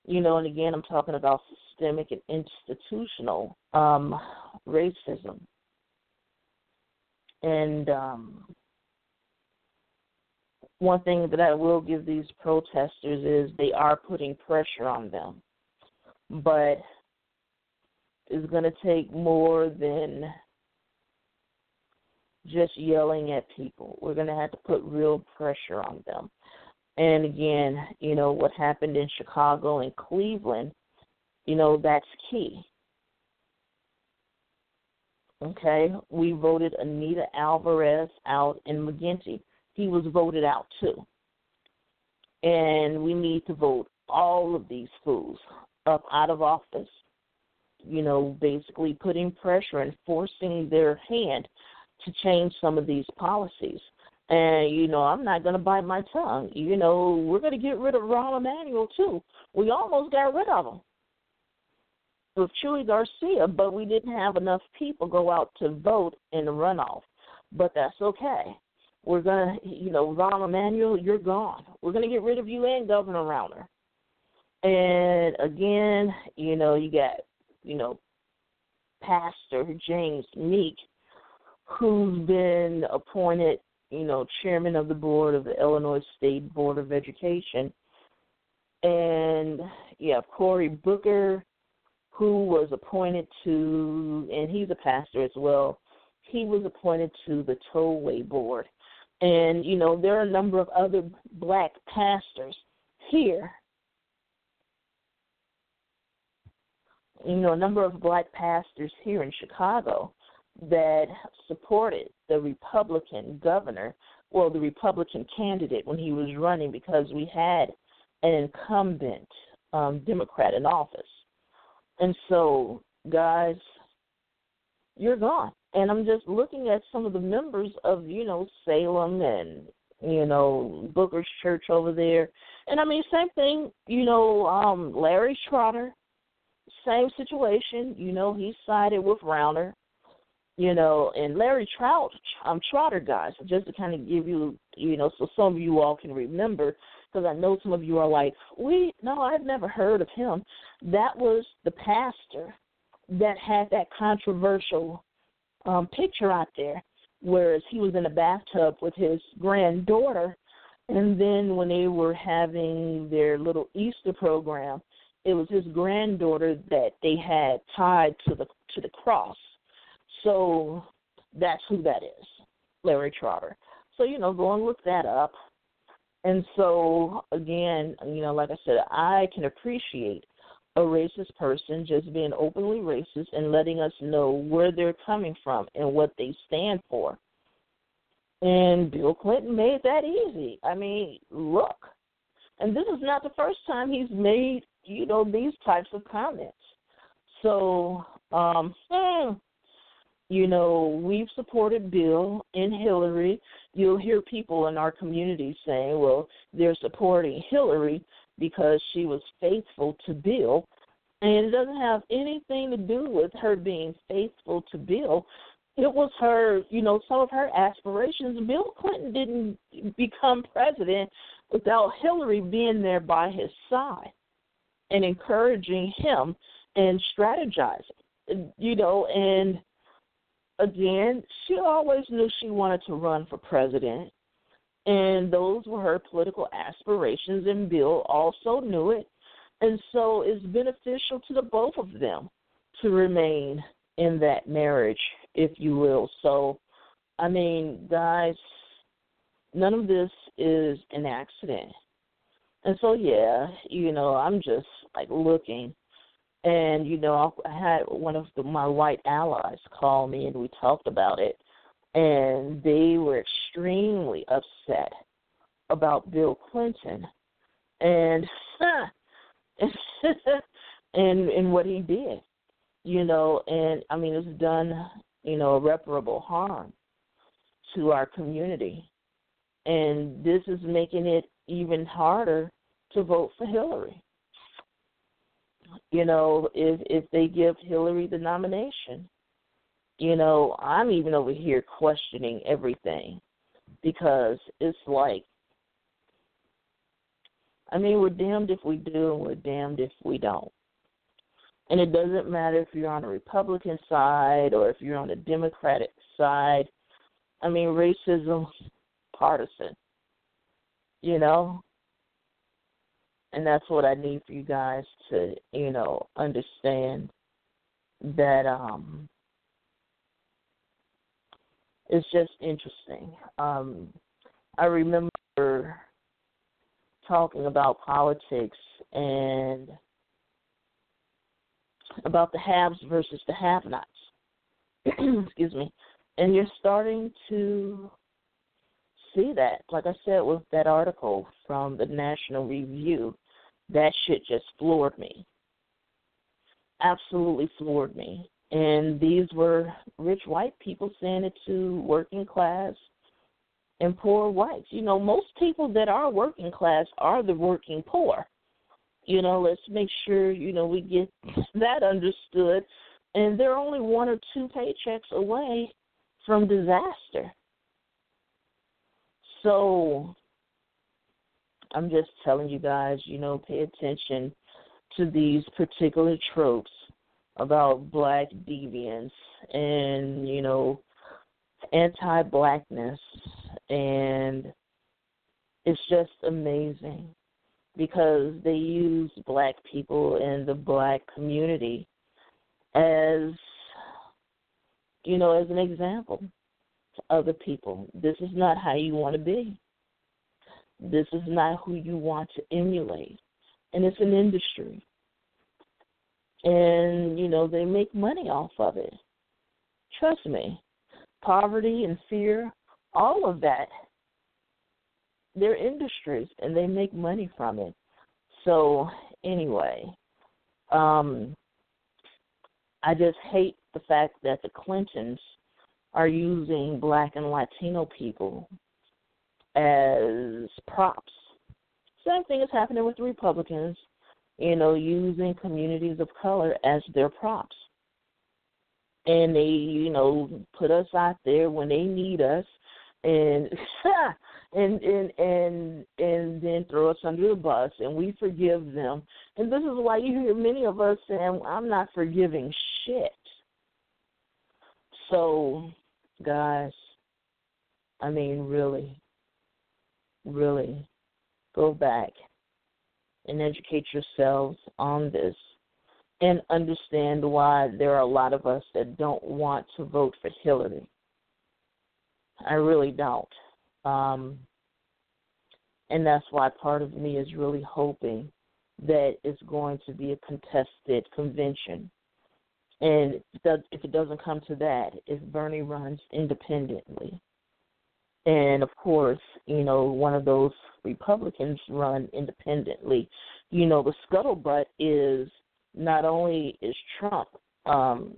You know, and again, I'm talking about systemic and institutional um, racism. And um, one thing that I will give these protesters is they are putting pressure on them. But it's going to take more than just yelling at people. We're going to have to put real pressure on them. And again, you know, what happened in Chicago and Cleveland, you know, that's key. Okay, we voted Anita Alvarez out in McGinty. He was voted out too. And we need to vote all of these fools up out of office. You know, basically putting pressure and forcing their hand to change some of these policies. And you know, I'm not going to bite my tongue. You know, we're going to get rid of Rahm Emanuel too. We almost got rid of him with Chuy Garcia, but we didn't have enough people go out to vote in the runoff. But that's okay. We're gonna, you know, Rahm Emanuel, you're gone. We're gonna get rid of you and Governor Rauner. And again, you know, you got, you know, Pastor James Meeks who's been appointed, you know, chairman of the board of the Illinois State Board of Education. And yeah, Cory Booker, who was appointed to, and he's a pastor as well, he was appointed to the Tollway Board. And, you know, there are a number of other black pastors here. You know, a number of black pastors here in Chicago that supported the Republican governor, well, the Republican candidate when he was running because we had an incumbent um, Democrat in office. And so, guys, you're gone. And I'm just looking at some of the members of, you know, Salem and, you know, Booker's Church over there. And I mean, same thing, you know, um, Larry Trotter, same situation. You know, he sided with Rauner you know, and Larry Trout, um, Trotter guys, just to kind of give you, you know, so some of you all can remember, because I know some of you are like, we, no, I've never heard of him. That was the pastor that had that controversial um, picture out there, whereas he was in a bathtub with his granddaughter, and then when they were having their little Easter program, it was his granddaughter that they had tied to the to the cross so that's who that is, Larry Trotter. So, you know, go and look that up. And so, again, you know, like I said, I can appreciate a racist person just being openly racist and letting us know where they're coming from and what they stand for. And Bill Clinton made that easy. I mean, look. And this is not the first time he's made, you know, these types of comments. So, um, hmm, you know, we've supported Bill and Hillary. You'll hear people in our community saying, well, they're supporting Hillary because she was faithful to Bill. And it doesn't have anything to do with her being faithful to Bill. It was her, you know, some of her aspirations. Bill Clinton didn't become president without Hillary being there by his side and encouraging him and strategizing, you know, and again, she always knew she wanted to run for president, and those were her political aspirations, and Bill also knew it. And so it's beneficial to the both of them to remain in that marriage, if you will. So, I mean, guys, none of this is an accident. And so, yeah, you know, I'm just like looking. And you know, I had one of the, my white allies call me, and we talked about it, and they were extremely upset about Bill Clinton, and and and what he did, you know, and I mean, it's done, you know, irreparable harm to our community, and this is making it even harder to vote for Hillary you know, if if they give Hillary the nomination. You know, I'm even over here questioning everything because it's like I mean, we're damned if we do and we're damned if we don't. And it doesn't matter if you're on a Republican side or if you're on a Democratic side. I mean, racism partisan. You know, and that's what I need for you guys to, you know, understand that um it's just interesting. Um I remember talking about politics and about the haves versus the have nots. Excuse me. And you're starting to see that. Like I said with that article from the National Review, that shit just floored me. Absolutely floored me. And these were rich white people saying it to working class and poor whites. You know, most people that are working class are the working poor. You know, let's make sure, you know, we get that understood. And they're only one or two paychecks away from disaster. So I'm just telling you guys, you know, pay attention to these particular tropes about black deviance and, you know, anti blackness and it's just amazing because they use black people in the black community as you know, as an example to other people. This is not how you want to be. This is not who you want to emulate. And it's an industry. And, you know, they make money off of it. Trust me. Poverty and fear, all of that, they're industries and they make money from it. So, anyway, um, I just hate the fact that the Clintons are using black and Latino people as props. Same thing is happening with the Republicans, you know, using communities of color as their props. And they, you know, put us out there when they need us and and and and and then throw us under the bus and we forgive them. And this is why you hear many of us saying, I'm not forgiving shit. So, guys, I mean, really, really go back and educate yourselves on this and understand why there are a lot of us that don't want to vote for Hillary. I really don't. Um, and that's why part of me is really hoping that it's going to be a contested convention. And if it doesn't come to that, if Bernie runs independently, and of course, you know, one of those Republicans run independently, you know, the scuttlebutt is not only is Trump um,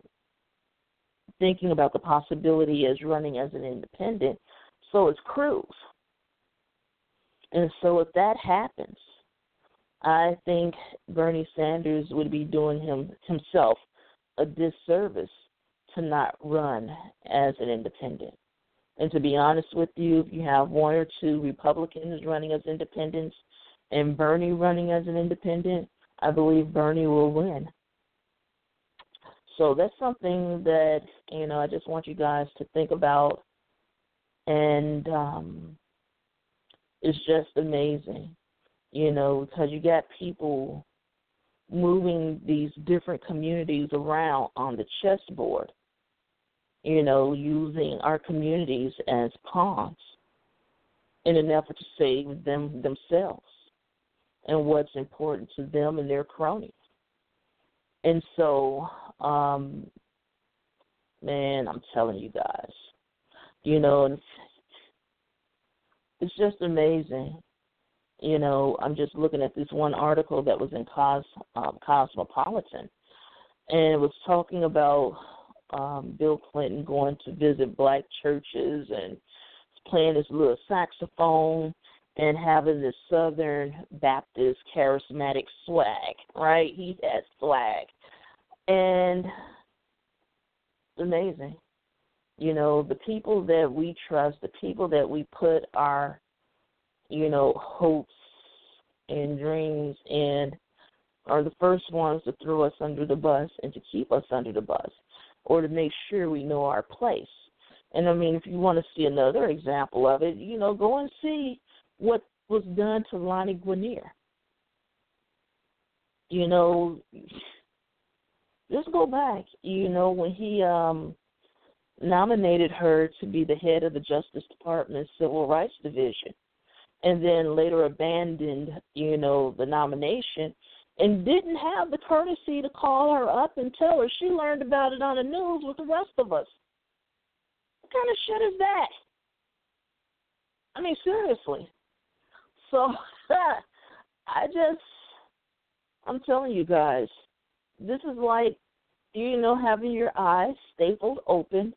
thinking about the possibility as running as an independent, so is Cruz. And so if that happens, I think Bernie Sanders would be doing him himself a disservice to not run as an independent. And to be honest with you, if you have one or two Republicans running as independents and Bernie running as an independent, I believe Bernie will win. So that's something that, you know, I just want you guys to think about. And um, it's just amazing, you know, because you got people moving these different communities around on the chessboard you know, using our communities as pawns in an effort to save them themselves and what's important to them and their cronies. And so, um, man, I'm telling you guys, you know, it's just amazing. You know, I'm just looking at this one article that was in Cos, um, Cosmopolitan, and it was talking about um, Bill Clinton going to visit black churches and playing his little saxophone and having this Southern Baptist charismatic swag, right? He has swag. And it's amazing. You know, the people that we trust, the people that we put our, you know, hopes and dreams and are the first ones to throw us under the bus and to keep us under the bus or to make sure we know our place. And I mean, if you want to see another example of it, you know, go and see what was done to Lani Guinier. You know, just go back. You know, when he um nominated her to be the head of the Justice Department Civil Rights Division, and then later abandoned, you know, the nomination and didn't have the courtesy to call her up and tell her she learned about it on the news with the rest of us. What kind of shit is that? I mean, seriously. So, I just, I'm telling you guys, this is like, you know, having your eyes stapled open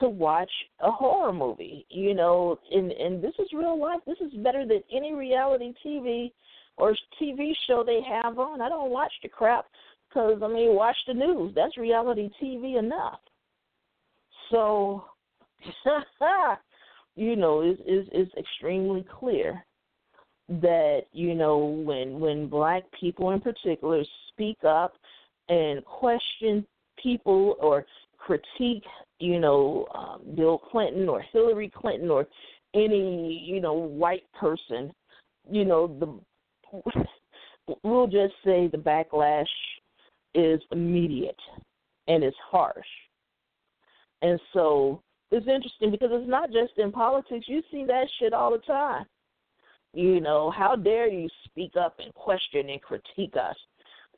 to watch a horror movie. You know, and and this is real life. This is better than any reality TV or TV show they have on. I don't watch the crap because I mean, watch the news. That's reality TV enough. So, you know, is is is extremely clear that you know when when black people in particular speak up and question people or critique, you know, um, Bill Clinton or Hillary Clinton or any you know white person, you know the we'll just say the backlash is immediate and it's harsh. And so it's interesting because it's not just in politics. You see that shit all the time. You know, how dare you speak up and question and critique us?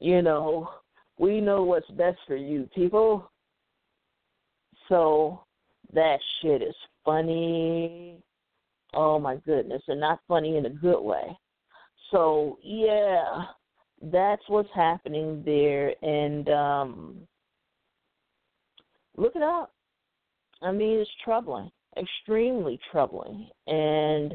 You know, we know what's best for you, people. So that shit is funny. Oh my goodness, and not funny in a good way. So yeah, that's what's happening there, and um look it up. I mean, it's troubling, extremely troubling, and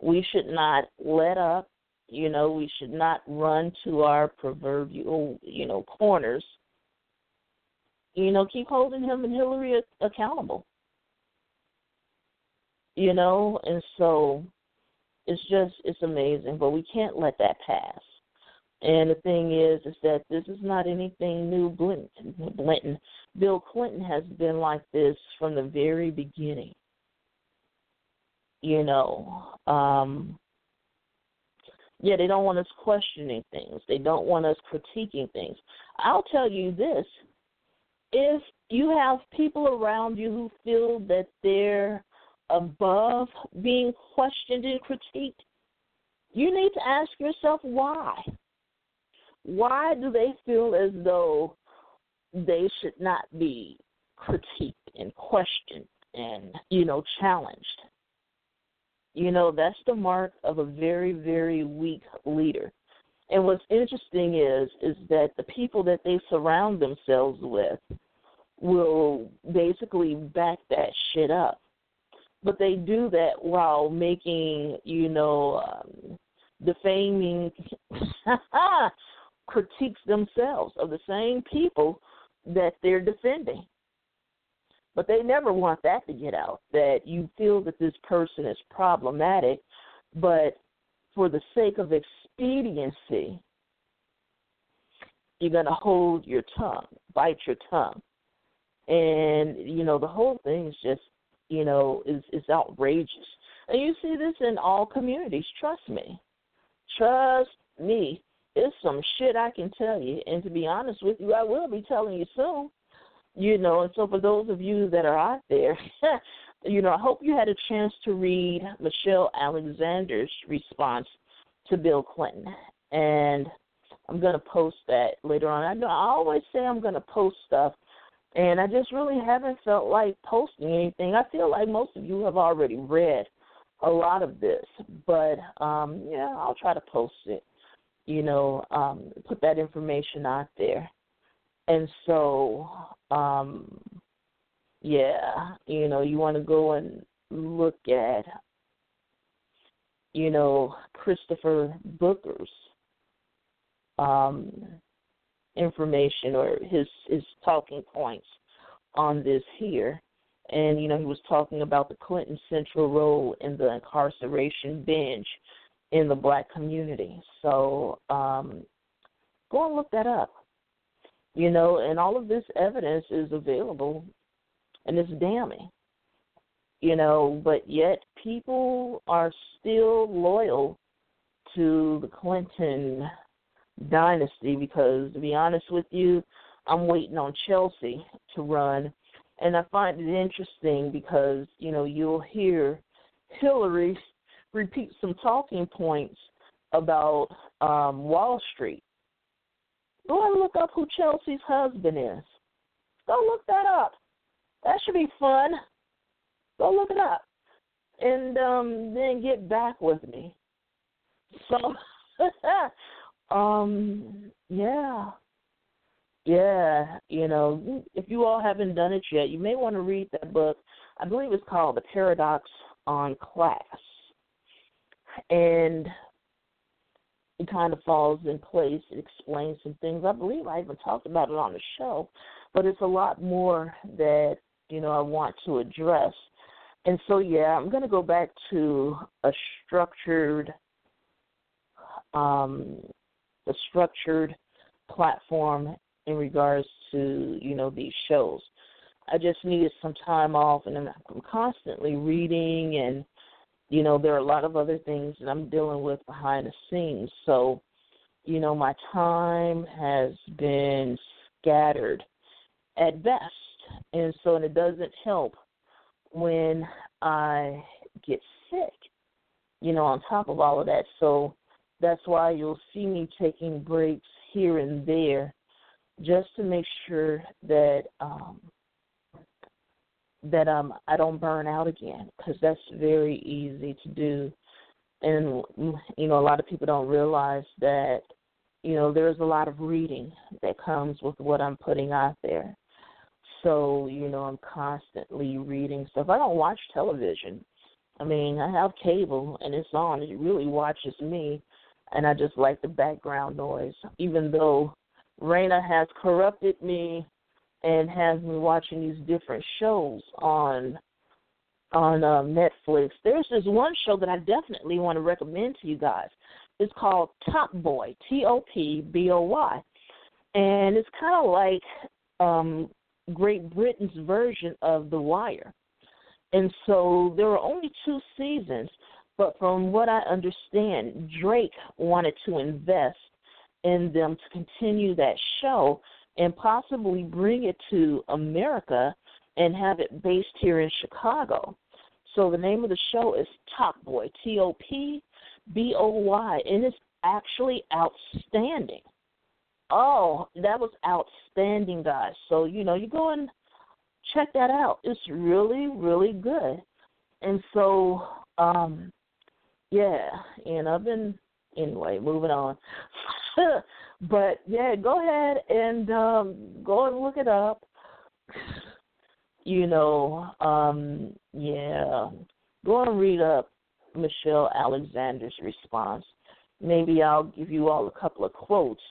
we should not let up. You know, we should not run to our proverbial, you know, corners. You know, keep holding him and Hillary accountable. You know, and so it's just it's amazing, but we can't let that pass. And the thing is, is that this is not anything new. Blinton, Bill Clinton has been like this from the very beginning. You know, um, yeah, they don't want us questioning things. They don't want us critiquing things. I'll tell you this: if you have people around you who feel that they're above being questioned and critiqued, you need to ask yourself why. Why do they feel as though they should not be critiqued and questioned and you know challenged? You know that's the mark of a very very weak leader and what's interesting is is that the people that they surround themselves with will basically back that shit up but they do that while making you know um, defaming critiques themselves of the same people that they're defending. But they never want that to get out, that you feel that this person is problematic, but for the sake of expediency, you're going to hold your tongue, bite your tongue. And, you know, the whole thing is just, you know, is, is outrageous. And you see this in all communities, trust me. Trust me it's some shit I can tell you. And to be honest with you, I will be telling you soon. You know, and so for those of you that are out there, you know, I hope you had a chance to read Michelle Alexander's response to Bill Clinton. And I'm going to post that later on. I know I always say I'm going to post stuff, and I just really haven't felt like posting anything. I feel like most of you have already read a lot of this, but um yeah, I'll try to post it you know, um, put that information out there. And so, um, yeah, you know, you want to go and look at, you know, Christopher Booker's um, information or his his talking points on this here. And you know, he was talking about the Clinton central role in the incarceration binge in the black community. So um, go and look that up. You know, and all of this evidence is available and it's damning. You know, but yet people are still loyal to the Clinton dynasty because to be honest with you, I'm waiting on Chelsea to run and I find it interesting because, you know, you'll hear Hillary repeat some talking points about um, Wall Street. Go and look up who Chelsea's husband is. Go look that up. That should be fun. Go look it up. And um, then get back with me. So, um, yeah. Yeah, you know, if you all haven't done it yet, you may want to read that book. I believe it's called The Paradox on Class and it kind of falls in place. It explains some things. I believe I even talked about it on the show, but it's a lot more that you know I want to address. And so, yeah, I'm going to go back to a structured, um, a structured platform in regards to you know these shows. I just needed some time off, and I'm constantly reading and you know, there are a lot of other things that I'm dealing with behind the scenes. So, you know, my time has been scattered at best. and so and it doesn't help when I get sick. You know, on top of all of that, so that's why you'll see me taking breaks here and there, just to make sure that um, that um I don't burn out again because that's very easy to do and you know a lot of people don't realize that you know there's a lot of reading that comes with what I'm putting out there so you know I'm constantly reading stuff I don't watch television I mean I have cable and it's on it really watches me and I just like the background noise even though Raina has corrupted me and has me watching these different shows on on um, Netflix. There's this one show that I definitely want to recommend to you guys. It's called Top Boy, T O P B O Y, and it's kind of like um, Great Britain's version of The Wire. And so there are only two seasons, but from what I understand, Drake wanted to invest in them to continue that show and possibly bring it to America and have it based here in Chicago. So the name of the show is Top Boy, T O P B O Y, and it's actually outstanding. Oh, that was outstanding, guys. So, you know, you go and check that out. It's really, really good. And so, um, yeah, and I've been anyway, moving on. but yeah, go ahead and um go and look it up you know, um, yeah, go and read up Michelle Alexander's response. Maybe I'll give you all a couple of quotes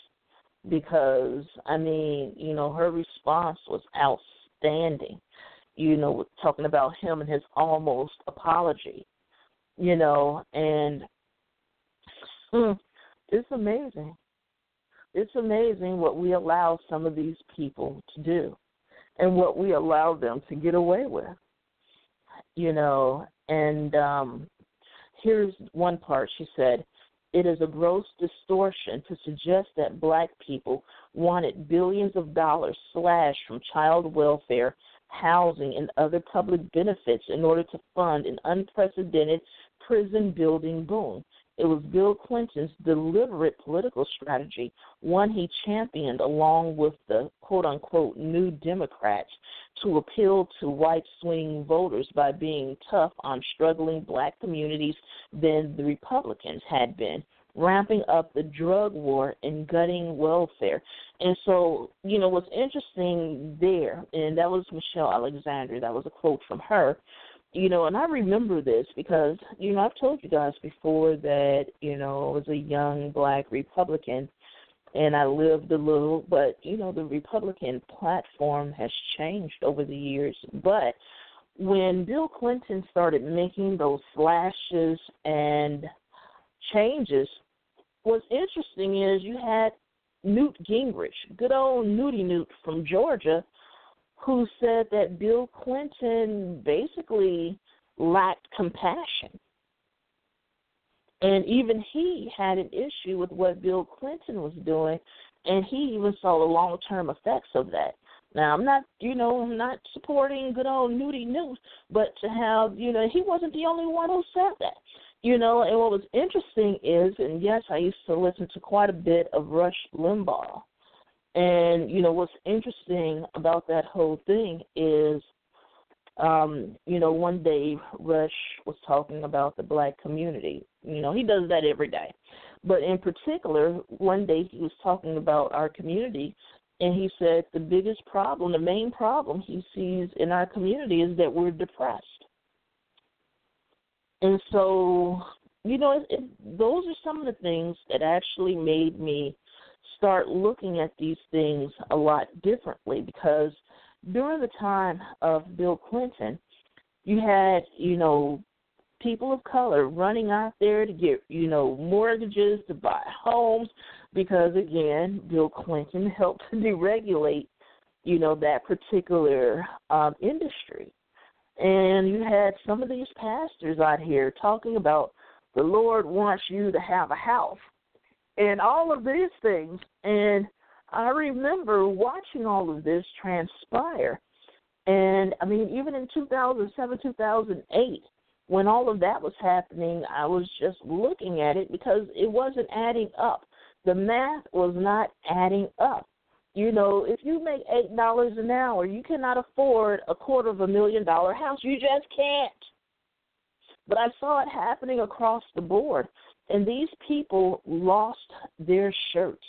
because I mean, you know, her response was outstanding. You know, talking about him and his almost apology. You know, and mm, it's amazing. It's amazing what we allow some of these people to do and what we allow them to get away with. You know, and um here's one part she said it is a gross distortion to suggest that black people wanted billions of dollars slashed from child welfare, housing, and other public benefits in order to fund an unprecedented prison building boom. It was Bill Clinton's deliberate political strategy, one he championed along with the quote unquote new Democrats to appeal to white swing voters by being tough on struggling black communities than the Republicans had been, ramping up the drug war and gutting welfare. And so, you know, what's interesting there, and that was Michelle Alexander, that was a quote from her you know, and I remember this because, you know, I've told you guys before that, you know, I was a young black Republican and I lived a little, but, you know, the Republican platform has changed over the years. But when Bill Clinton started making those slashes and changes, what's interesting is you had Newt Gingrich, good old Newty Newt from Georgia, who said that Bill Clinton basically lacked compassion. And even he had an issue with what Bill Clinton was doing, and he even saw the long term effects of that. Now, I'm not, you know, I'm not supporting good old Newty Newt, but to have, you know, he wasn't the only one who said that. You know, and what was interesting is, and yes, I used to listen to quite a bit of Rush Limbaugh and you know what's interesting about that whole thing is, um, you know, one day Rush was talking about the black community. You know, he does that every day, but in particular, one day he was talking about our community, and he said the biggest problem, the main problem he sees in our community is that we're depressed. And so, you know, it, it, those are some of the things that actually made me start looking at these things a lot differently because during the time of Bill Clinton, you had, you know, people of color running out there to get, you know, mortgages to buy homes because again, Bill Clinton helped to deregulate, you know, that particular um industry. And you had some of these pastors out here talking about the Lord wants you to have a house and all of these things. And I remember watching all of this transpire. And I mean, even in 2007, 2008, when all of that was happening, I was just looking at it because it wasn't adding up. The math was not adding up. You know, if you make eight dollars an hour, you cannot afford a quarter of a million dollar house. You just can't. But I saw it happening across the board, and these people lost their shirts.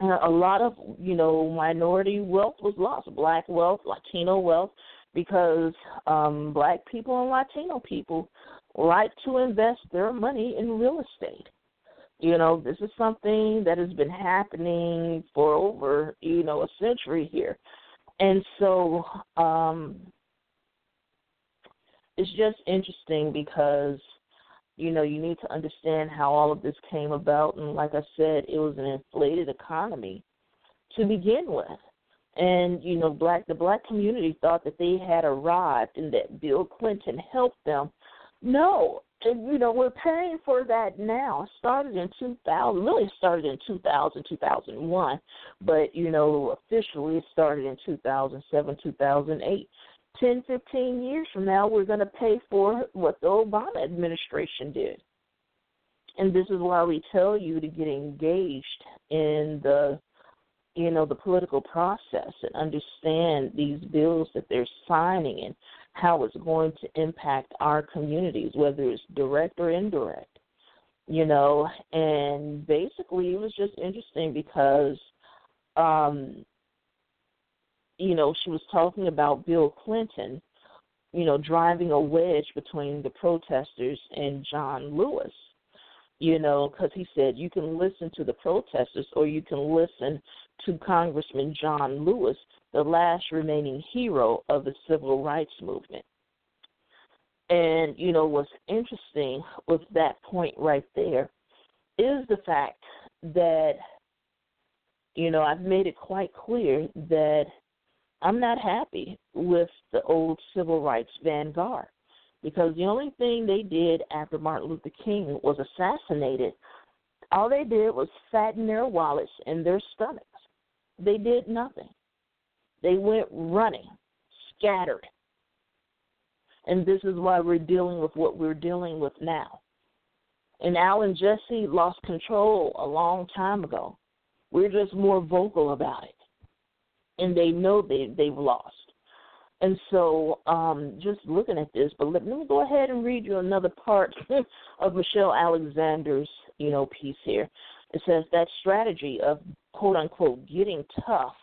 a lot of you know minority wealth was lost, black wealth, Latino wealth, because um, black people and Latino people like to invest their money in real estate. You know, this is something that has been happening for over, you know, a century here. And so um it's just interesting because you know, you need to understand how all of this came about and like I said, it was an inflated economy to begin with. And, you know, black the black community thought that they had arrived and that Bill Clinton helped them. No, and you know we're paying for that now. It started in 2000. Really started in 2000, 2001, but you know officially it started in 2007, 2008. 10, 15 years from now, we're going to pay for what the Obama administration did. And this is why we tell you to get engaged in the you know the political process and understand these bills that they're signing and how it's going to impact our communities, whether it's direct or indirect. You know, and basically it was just interesting because um you know, she was talking about Bill Clinton, you know, driving a wedge between the protesters and John Lewis you know, because he said you can listen to the protesters or you can listen to Congressman John Lewis, the last remaining hero of the civil rights movement. And, you know, what's interesting with that point right there is the fact that, you know, I've made it quite clear that I'm not happy with the old civil rights vanguard because the only thing they did after Martin Luther King was assassinated, all they did was fatten their wallets and their stomachs. They did nothing. They went running, scattered. And this is why we're dealing with what we're dealing with now. And Al and Jesse lost control a long time ago. We're just more vocal about it. And they know they, they've lost. And so, um, just looking at this, but let, let me go ahead and read you another part of Michelle Alexander's, you know, piece here. It says that strategy of quote unquote getting tough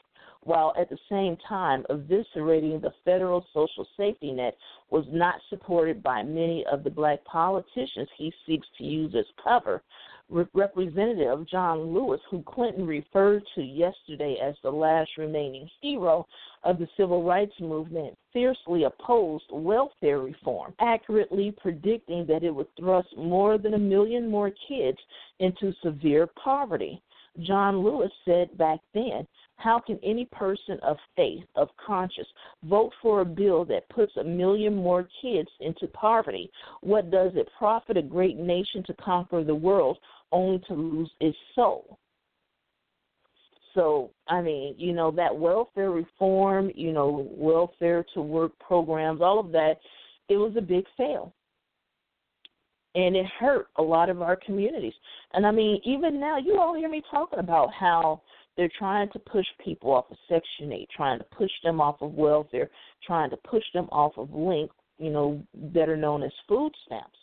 while at the same time eviscerating the federal social safety net was not supported by many of the black politicians he seeks to use as cover Representative John Lewis, who Clinton referred to yesterday as the last remaining hero of the civil rights movement, fiercely opposed welfare reform, accurately predicting that it would thrust more than a million more kids into severe poverty. John Lewis said back then how can any person of faith, of conscience, vote for a bill that puts a million more kids into poverty? What does it profit a great nation to conquer the world only to lose its soul? So, I mean, you know, that welfare reform, you know, welfare to work programs, all of that, it was a big fail. And it hurt a lot of our communities. And I mean, even now, you all hear me talking about how they're trying to push people off of Section 8, trying to push them off of welfare, trying to push them off of LINK, you know, better known as food stamps.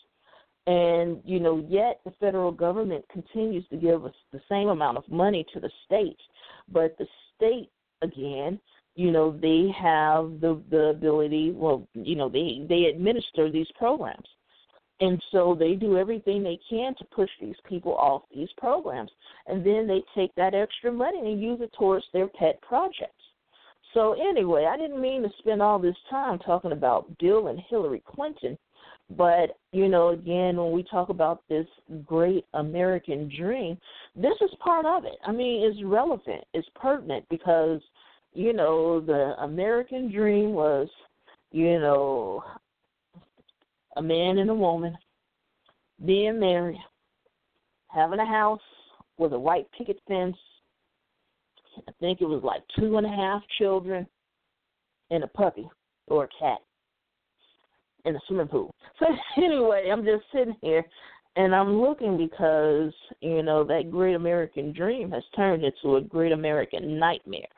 And, you know, yet the federal government continues to give us the same amount of money to the states. But the state, again, you know, they have the the ability, well, you know, they they administer these programs. And so they do everything they can to push these people off these programs. And then they take that extra money and use it towards their pet projects. So, anyway, I didn't mean to spend all this time talking about Bill and Hillary Clinton. But, you know, again, when we talk about this great American dream, this is part of it. I mean, it's relevant, it's pertinent because, you know, the American dream was, you know, a man and a woman being married, having a house with a white picket fence. I think it was like two and a half children, and a puppy or a cat in a swimming pool. So anyway, I'm just sitting here and I'm looking because, you know, that great American dream has turned into a great American nightmare.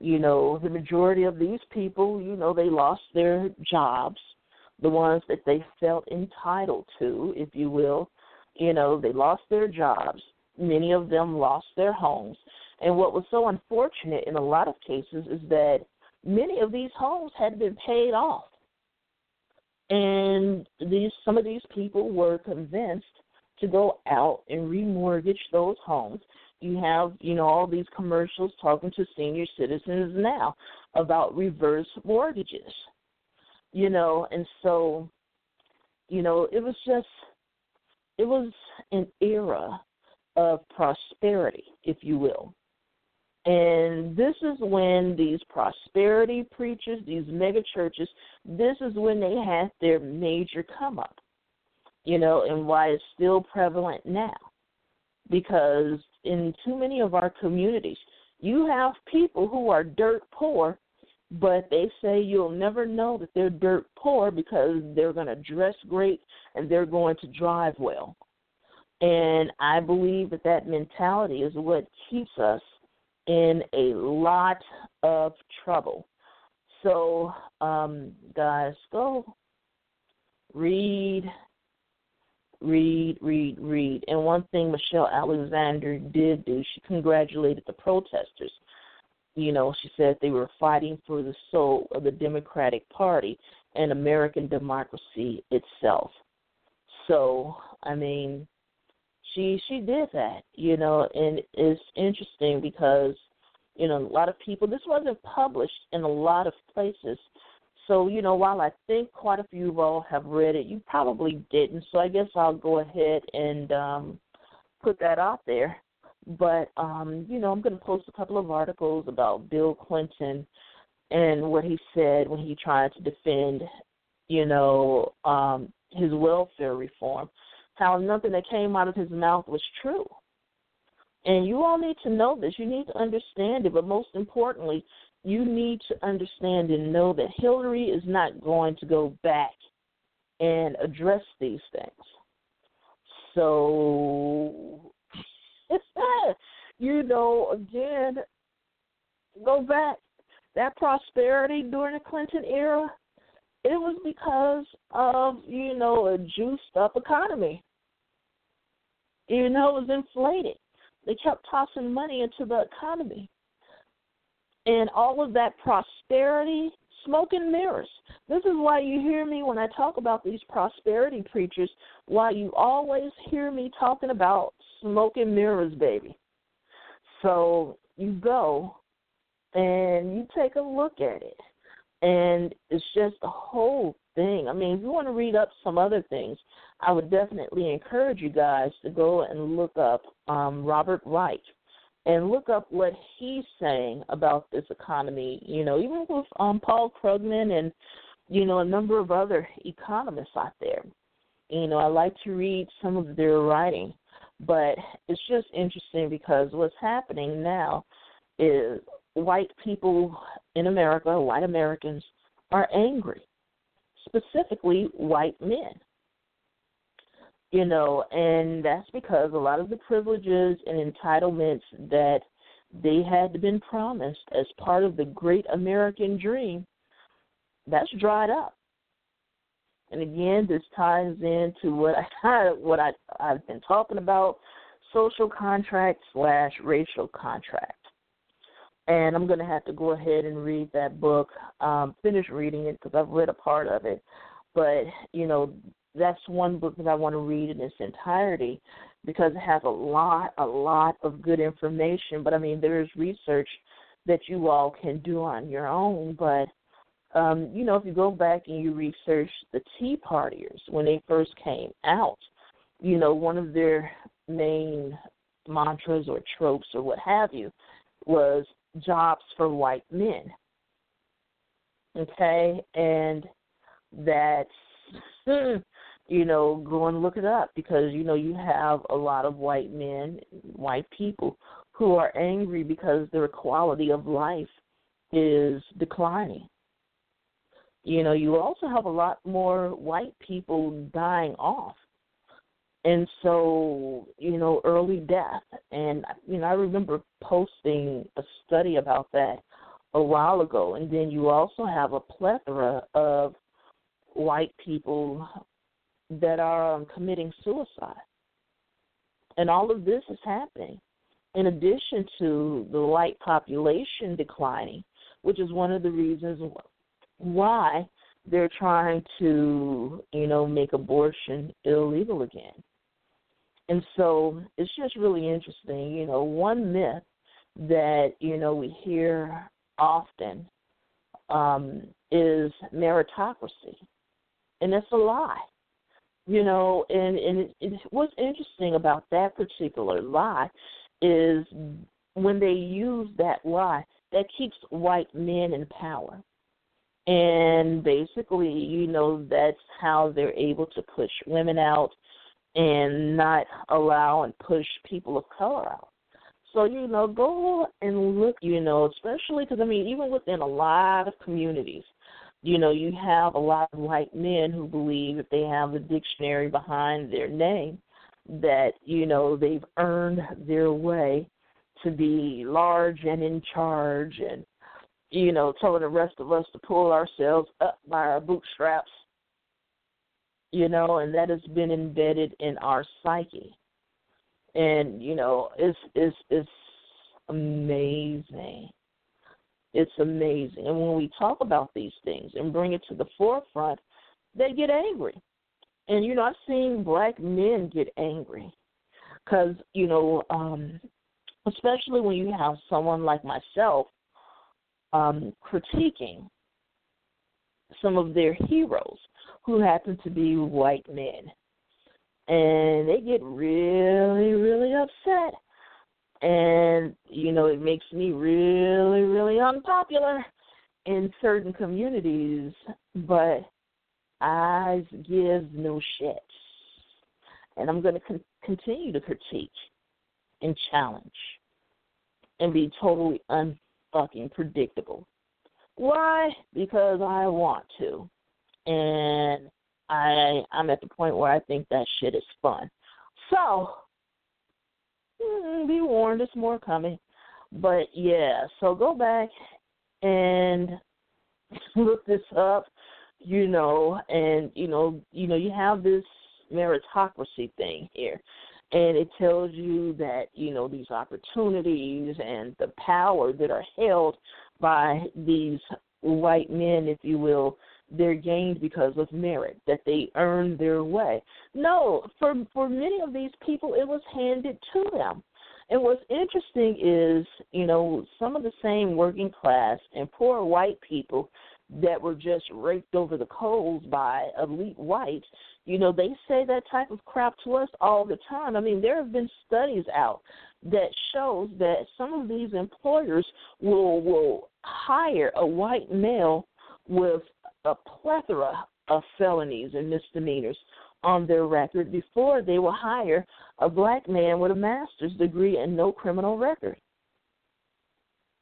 You know, the majority of these people, you know, they lost their jobs, the ones that they felt entitled to, if you will. You know, they lost their jobs. Many of them lost their homes. And what was so unfortunate in a lot of cases is that many of these homes had been paid off and these some of these people were convinced to go out and remortgage those homes. You have, you know, all these commercials talking to senior citizens now about reverse mortgages. You know, and so, you know, it was just it was an era of prosperity, if you will. And this is when these prosperity preachers, these mega churches, this is when they had their major come up, you know, and why it's still prevalent now. Because in too many of our communities, you have people who are dirt poor, but they say you'll never know that they're dirt poor because they're going to dress great and they're going to drive well. And I believe that that mentality is what keeps us in a lot of trouble. So, um, guys, go read, read, read, read. And one thing Michelle Alexander did do, she congratulated the protesters. You know, she said they were fighting for the soul of the Democratic Party and American democracy itself. So, I mean, she she did that, you know, and it's interesting because you know a lot of people. This wasn't published in a lot of places, so you know while I think quite a few of all have read it, you probably didn't. So I guess I'll go ahead and um, put that out there. But um, you know I'm going to post a couple of articles about Bill Clinton and what he said when he tried to defend, you know, um, his welfare reform how nothing that came out of his mouth was true. And you all need to know this. You need to understand it. But most importantly, you need to understand and know that Hillary is not going to go back and address these things. So, you know, again, go back. That prosperity during the Clinton era, it was because of, you know, a juiced up economy. You know, it was inflated. They kept tossing money into the economy. And all of that prosperity, smoke and mirrors. This is why you hear me when I talk about these prosperity preachers, why you always hear me talking about smoke and mirrors, baby. So you go and you take a look at it. And it's just a whole thing. I mean, if you want to read up some other things, I would definitely encourage you guys to go and look up um, Robert Reich and look up what he's saying about this economy. You know, even with um, Paul Krugman and you know a number of other economists out there. You know, I like to read some of their writing, but it's just interesting because what's happening now is white people in America, white Americans, are angry specifically white men. You know, and that's because a lot of the privileges and entitlements that they had been promised as part of the great American dream, that's dried up. And again, this ties into what I what I I've been talking about: social contract slash racial contract and I'm going to have to go ahead and read that book, um, finish reading it because I've read a part of it. But you know, that's one book that I want to read in its entirety because it has a lot, a lot of good information. But I mean, there's research that you all can do on your own. But um, you know, if you go back and you research the Tea Partiers when they first came out, you know, one of their main mantras or tropes or what have you was jobs for white men. Okay, and that's you know go and look it up because you know you have a lot of white men, white people who are angry because their quality of life is declining. You know, you also have a lot more white people dying off. And so, you know, early death. And, you know, I remember posting a study about that a while ago. And then you also have a plethora of white people that are um, committing suicide. And all of this is happening in addition to the white population declining, which is one of the reasons why they're trying to, you know, make abortion illegal again. And so it's just really interesting. You know, one myth that, you know, we hear often um, is meritocracy. And it's a lie. You know, and, and it, it, what's interesting about that particular lie is when they use that lie, that keeps white men in power. And basically, you know, that's how they're able to push women out and not allow and push people of color out. So, you know, go and look, you know, especially because, I mean, even within a lot of communities, you know, you have a lot of white men who believe if they have the dictionary behind their name, that, you know, they've earned their way to be large and in charge and you know, telling the rest of us to pull ourselves up by our bootstraps, you know, and that has been embedded in our psyche. And, you know, it's it's it's amazing. It's amazing. And when we talk about these things and bring it to the forefront, they get angry. And you know, I've seen black men get angry because you know, um, especially when you have someone like myself um, critiquing some of their heroes who happen to be white men. And they get really, really upset. And, you know, it makes me really, really unpopular in certain communities, but I give no shit. And I'm going to con- continue to critique and challenge and be totally un fucking predictable. Why? Because I want to. And I I'm at the point where I think that shit is fun. So mm, be warned, it's more coming. But yeah, so go back and look this up, you know, and you know, you know, you have this meritocracy thing here and it tells you that you know these opportunities and the power that are held by these white men if you will they're gained because of merit that they earned their way. No for for many of these people it was handed to them. And what's interesting is you know some of the same working class and poor white people that were just raked over the coals by elite whites, you know, they say that type of crap to us all the time. I mean, there have been studies out that shows that some of these employers will will hire a white male with a plethora of felonies and misdemeanors on their record before they will hire a black man with a master's degree and no criminal record.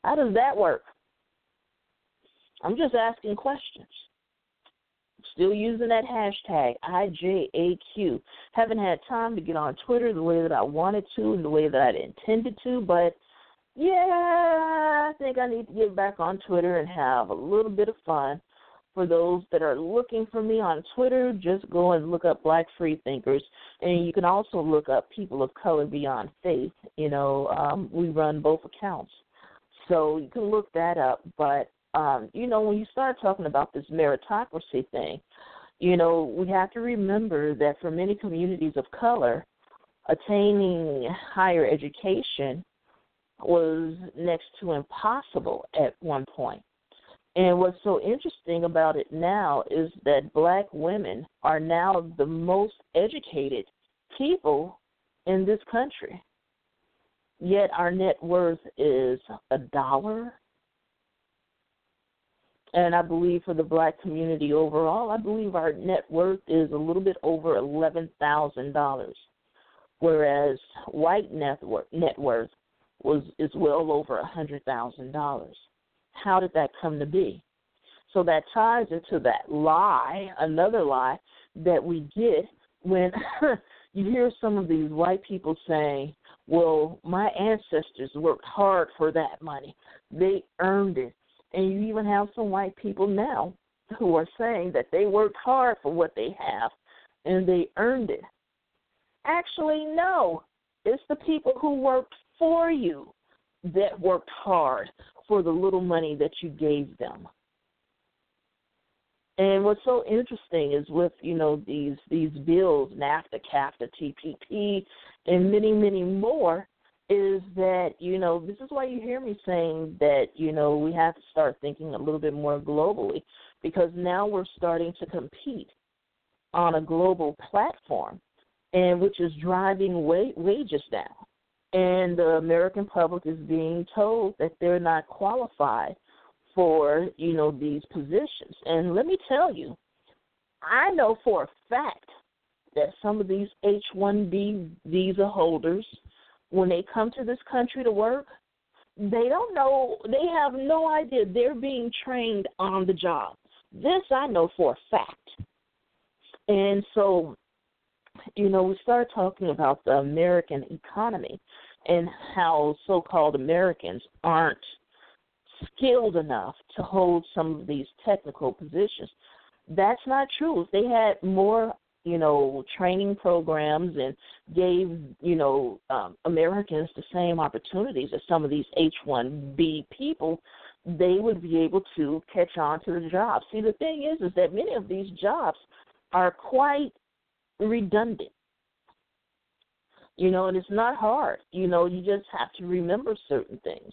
How does that work? I'm just asking questions. Still using that hashtag IJAQ. Haven't had time to get on Twitter the way that I wanted to and the way that I intended to, but yeah, I think I need to get back on Twitter and have a little bit of fun. For those that are looking for me on Twitter, just go and look up Black Free Thinkers, and you can also look up People of Color Beyond Faith. You know, um, we run both accounts, so you can look that up. But um, you know, when you start talking about this meritocracy thing, you know, we have to remember that for many communities of color, attaining higher education was next to impossible at one point. And what's so interesting about it now is that black women are now the most educated people in this country. Yet our net worth is a dollar and I believe for the black community overall, I believe our net worth is a little bit over eleven thousand dollars, whereas white net worth net worth was is well over a hundred thousand dollars. how did that come to be? So that ties into that lie, another lie that we get when you hear some of these white people saying, well, my ancestors worked hard for that money. They earned it. And you even have some white people now who are saying that they worked hard for what they have and they earned it. Actually, no. It's the people who worked for you that worked hard for the little money that you gave them. And what's so interesting is with you know these these bills, NAFTA, CAFTA, TPP, and many many more, is that you know this is why you hear me saying that you know we have to start thinking a little bit more globally because now we're starting to compete on a global platform, and which is driving wa- wages down. And the American public is being told that they're not qualified for you know these positions. And let me tell you, I know for a fact that some of these H-1B visa holders, when they come to this country to work, they don't know. They have no idea they're being trained on the job. This I know for a fact. And so, you know, we start talking about the American economy and how so called Americans aren't skilled enough to hold some of these technical positions. That's not true. If they had more, you know, training programs and gave, you know, um, Americans the same opportunities as some of these H-1B people, they would be able to catch on to the job. See, the thing is, is that many of these jobs are quite redundant. You know, and it's not hard. You know, you just have to remember certain things.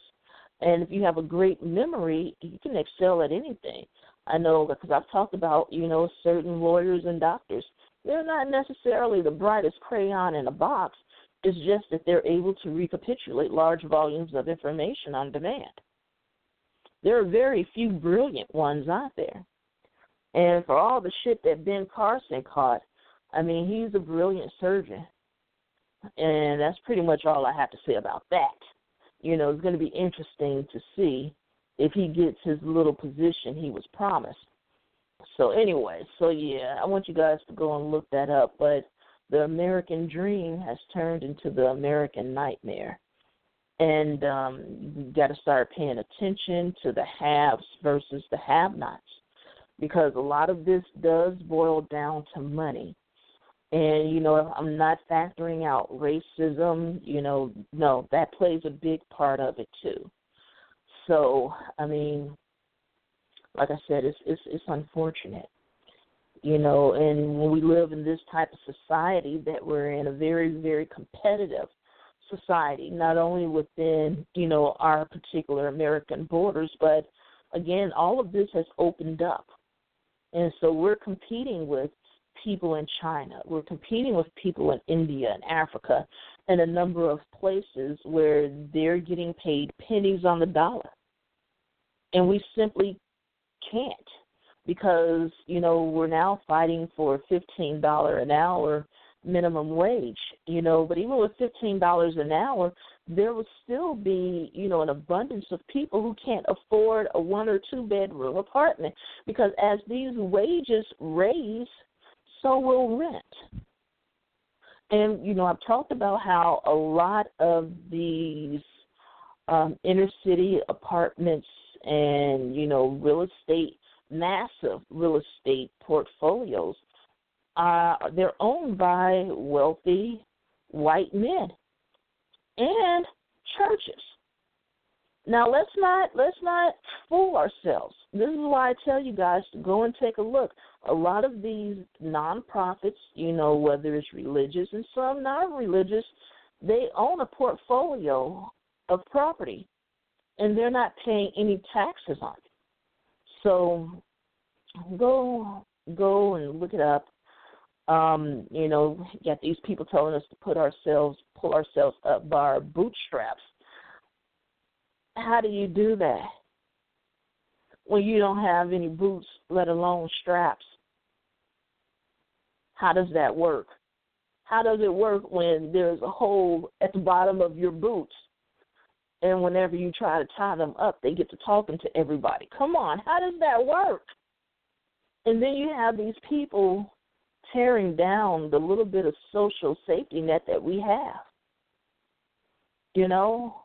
And if you have a great memory, you can excel at anything. I know because I've talked about, you know, certain lawyers and doctors. They're not necessarily the brightest crayon in a box. It's just that they're able to recapitulate large volumes of information on demand. There are very few brilliant ones out there. And for all the shit that Ben Carson caught, I mean, he's a brilliant surgeon. And that's pretty much all I have to say about that. You know, it's going to be interesting to see if he gets his little position he was promised. So anyway, so yeah, I want you guys to go and look that up. But the American dream has turned into the American nightmare and um, you got to start paying attention to the haves versus the have-nots because a lot of this does boil down to money. And you know, I'm not factoring out racism. You know, no, that plays a big part of it too. So, I mean, like I said, it's it's, it's unfortunate you know and when we live in this type of society that we're in a very very competitive society, not only within, you know, our particular American borders, but again, all of this has opened up. And so we're competing with people in China. We're competing with people in India and Africa and a number of places where they're getting paid pennies on the dollar. And we simply can't because, you know, we're now fighting for $15 an hour minimum wage, you know, but even with fifteen dollars an hour, there would still be, you know, an abundance of people who can't afford a one or two bedroom apartment because as these wages raise, so will rent. And, you know, I've talked about how a lot of these um, inner city apartments and, you know, real estate, massive real estate portfolios uh, they're owned by wealthy white men and churches. Now let's not let's not fool ourselves. This is why I tell you guys to go and take a look. A lot of these nonprofits, you know, whether it's religious and some non-religious, they own a portfolio of property, and they're not paying any taxes on it. So go go and look it up um, you know, got these people telling us to put ourselves, pull ourselves up by our bootstraps. How do you do that when you don't have any boots, let alone straps? How does that work? How does it work when there's a hole at the bottom of your boots And whenever you try to tie them up, they get to talking to everybody. Come on, how does that work? And then you have these people tearing down the little bit of social safety net that we have. You know,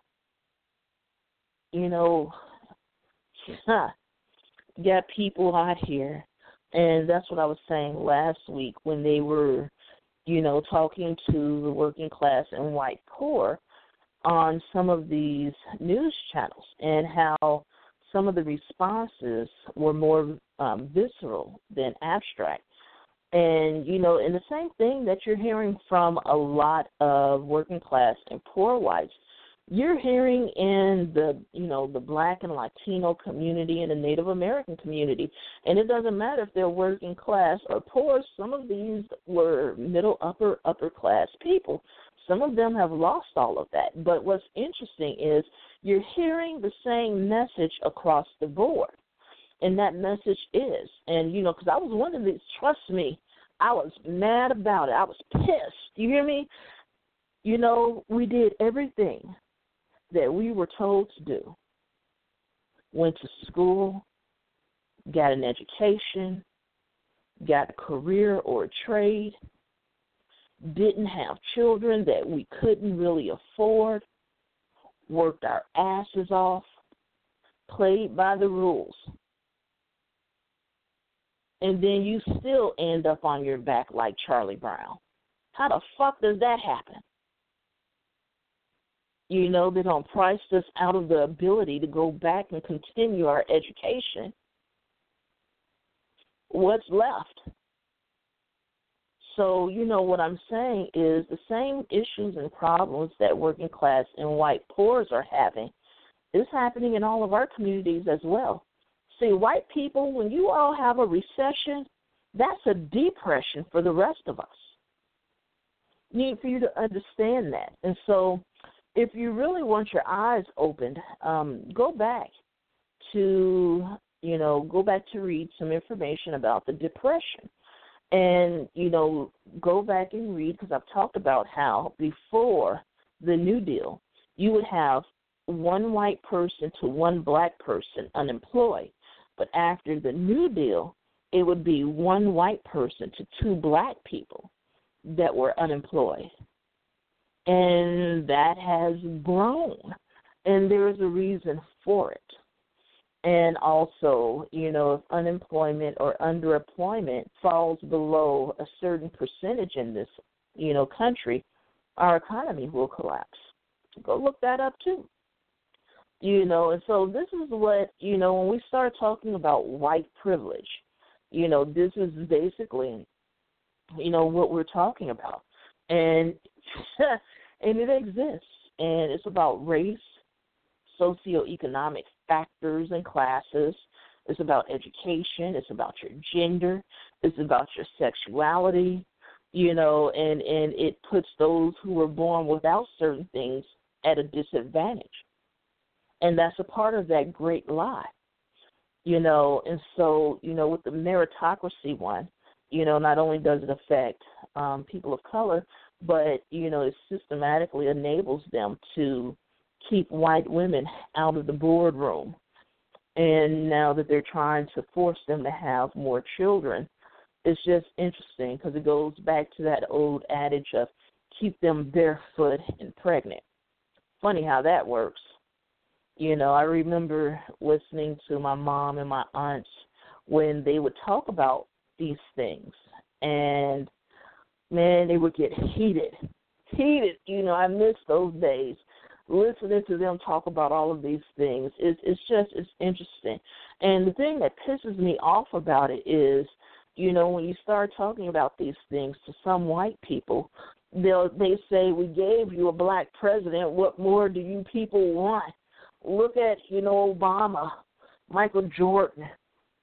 you know, huh, got people out here, and that's what I was saying last week when they were, you know, talking to the working class and white poor on some of these news channels and how some of the responses were more um, visceral than abstract. And, you know, and the same thing that you're hearing from a lot of working class and poor whites, you're hearing in the, you know, the black and Latino community and the Native American community. And it doesn't matter if they're working class or poor, some of these were middle, upper, upper class people. Some of them have lost all of that. But what's interesting is you're hearing the same message across the board. And that message is, and you know, because I was one of these, trust me, I was mad about it. I was pissed. You hear me? You know, we did everything that we were told to do. Went to school, got an education, got a career or a trade, didn't have children that we couldn't really afford, worked our asses off, played by the rules. And then you still end up on your back like Charlie Brown. How the fuck does that happen? You know, they don't price us out of the ability to go back and continue our education. What's left? So, you know, what I'm saying is the same issues and problems that working class and white poors are having is happening in all of our communities as well. See, white people, when you all have a recession, that's a depression for the rest of us. Need for you to understand that. And so, if you really want your eyes opened, um, go back to, you know, go back to read some information about the depression and you know go back and read because I've talked about how before the New Deal you would have one white person to one black person unemployed, but after the New Deal it would be one white person to two black people that were unemployed, and that has grown, and there is a reason for it and also, you know, if unemployment or underemployment falls below a certain percentage in this, you know, country, our economy will collapse. Go look that up too. You know, and so this is what, you know, when we start talking about white privilege, you know, this is basically, you know, what we're talking about. And and it exists. And it's about race, socioeconomic factors and classes. It's about education. It's about your gender. It's about your sexuality. You know, and and it puts those who were born without certain things at a disadvantage, and that's a part of that great lie. You know, and so you know with the meritocracy one, you know, not only does it affect um, people of color, but you know it systematically enables them to keep white women out of the boardroom. And now that they're trying to force them to have more children, it's just interesting because it goes back to that old adage of keep them barefoot and pregnant. Funny how that works. You know, I remember listening to my mom and my aunts when they would talk about these things. And man, they would get heated. Heated. You know, I miss those days listening to them talk about all of these things is it's just it's interesting. And the thing that pisses me off about it is, you know, when you start talking about these things to some white people, they'll they say we gave you a black president. What more do you people want? Look at you know Obama, Michael Jordan,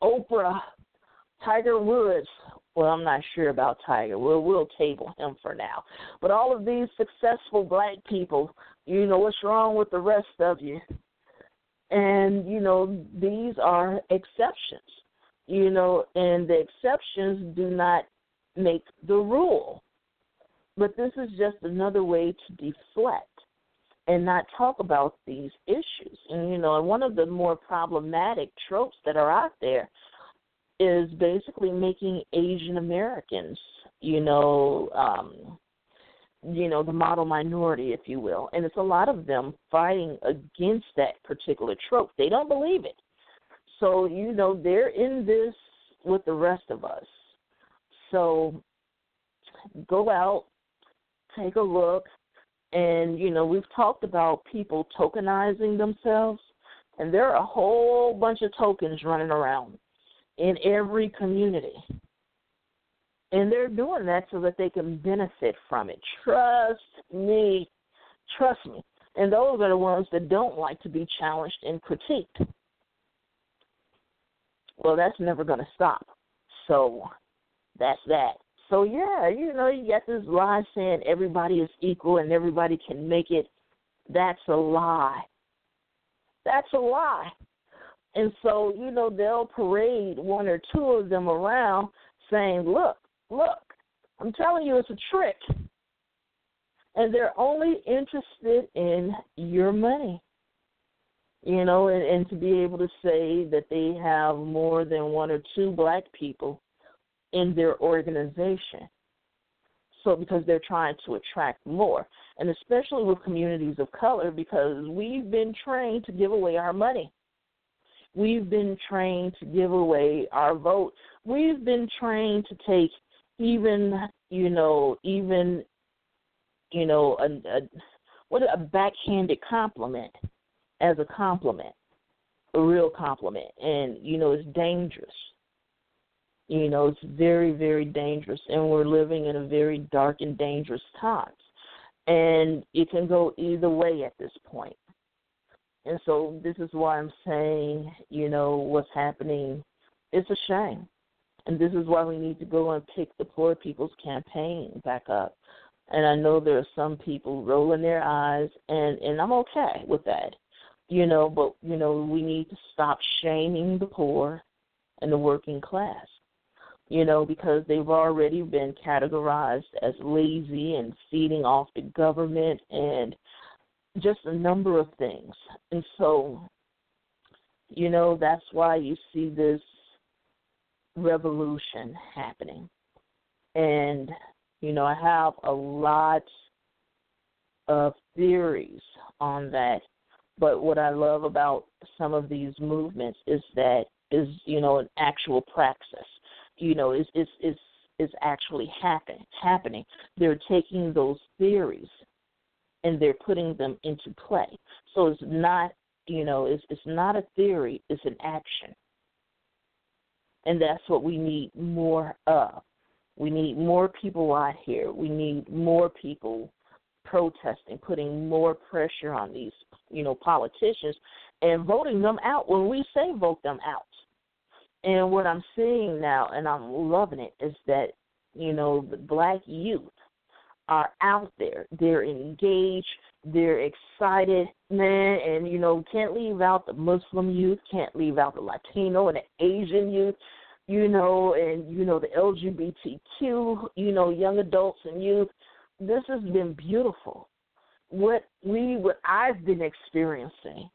Oprah, Tiger Woods. Well, I'm not sure about Tiger. We'll we'll table him for now. But all of these successful black people you know, what's wrong with the rest of you? And, you know, these are exceptions, you know, and the exceptions do not make the rule. But this is just another way to deflect. and not talk about these issues. And you know, one of the more problematic tropes that are out there is basically making Asian Americans, you know, um, you know, the model minority, if you will. And it's a lot of them fighting against that particular trope. They don't believe it. So, you know, they're in this with the rest of us. So go out, take a look, and, you know, we've talked about people tokenizing themselves, and there are a whole bunch of tokens running around in every community. And they're doing that so that they can benefit from it. Trust me. Trust me. And those are the ones that don't like to be challenged and critiqued. Well, that's never going to stop. So that's that. So yeah, you know, you got this lie saying everybody is equal and everybody can make it. That's a lie. That's a lie. And so, you know, they'll parade one or two of them around saying, Look, look, I'm telling you it's a trick. And they're only interested in your money. You know, and, and to be able to say that they have more than one or two black people in their organization. So, because they're trying to attract more, and especially with communities of color, because we've been trained to give away our money. We've been trained to give away our vote. We've been trained to take even, you know, even, you know, a, a what a backhanded compliment as a compliment, a real compliment, and you know, it's dangerous you know, it's very, very dangerous, and we're living in a very dark and dangerous times. And it can go either way at this. And so this is why I'm saying, you know, what's happening it's a shame. And this is why we need to go and pick the Poor People's Campaign back up. And I know there are some people rolling their eyes, and, and I'm okay with that. You know, but, you know, we need to stop shaming the poor and the working class you know, because they've already been categorized as lazy and feeding off the government and just a number of things. And so, you know, that's why you see this revolution happening. And, you know, I have a lot of theories on that. But what I love about some of these movements is that is, you know, an actual praxis you know is is is is actually happen, happening. They're taking those theories and they're putting them into play. So it's not, you know, it's it's not a theory, it's an action. And that's what we need more of. We need more people out here. We need more people protesting, putting more pressure on these, you know, politicians and voting them out when we say vote them out. And what I'm seeing now, and I'm loving it, is that, you know, the black youth are out there. They're engaged. They're excited, man. And, you know, can't leave out the Muslim youth, can't leave out the Latino and the Asian youth, you know, and, you know, the LGBTQ, you know, young adults and youth. This has been beautiful. What we, what I've been experiencing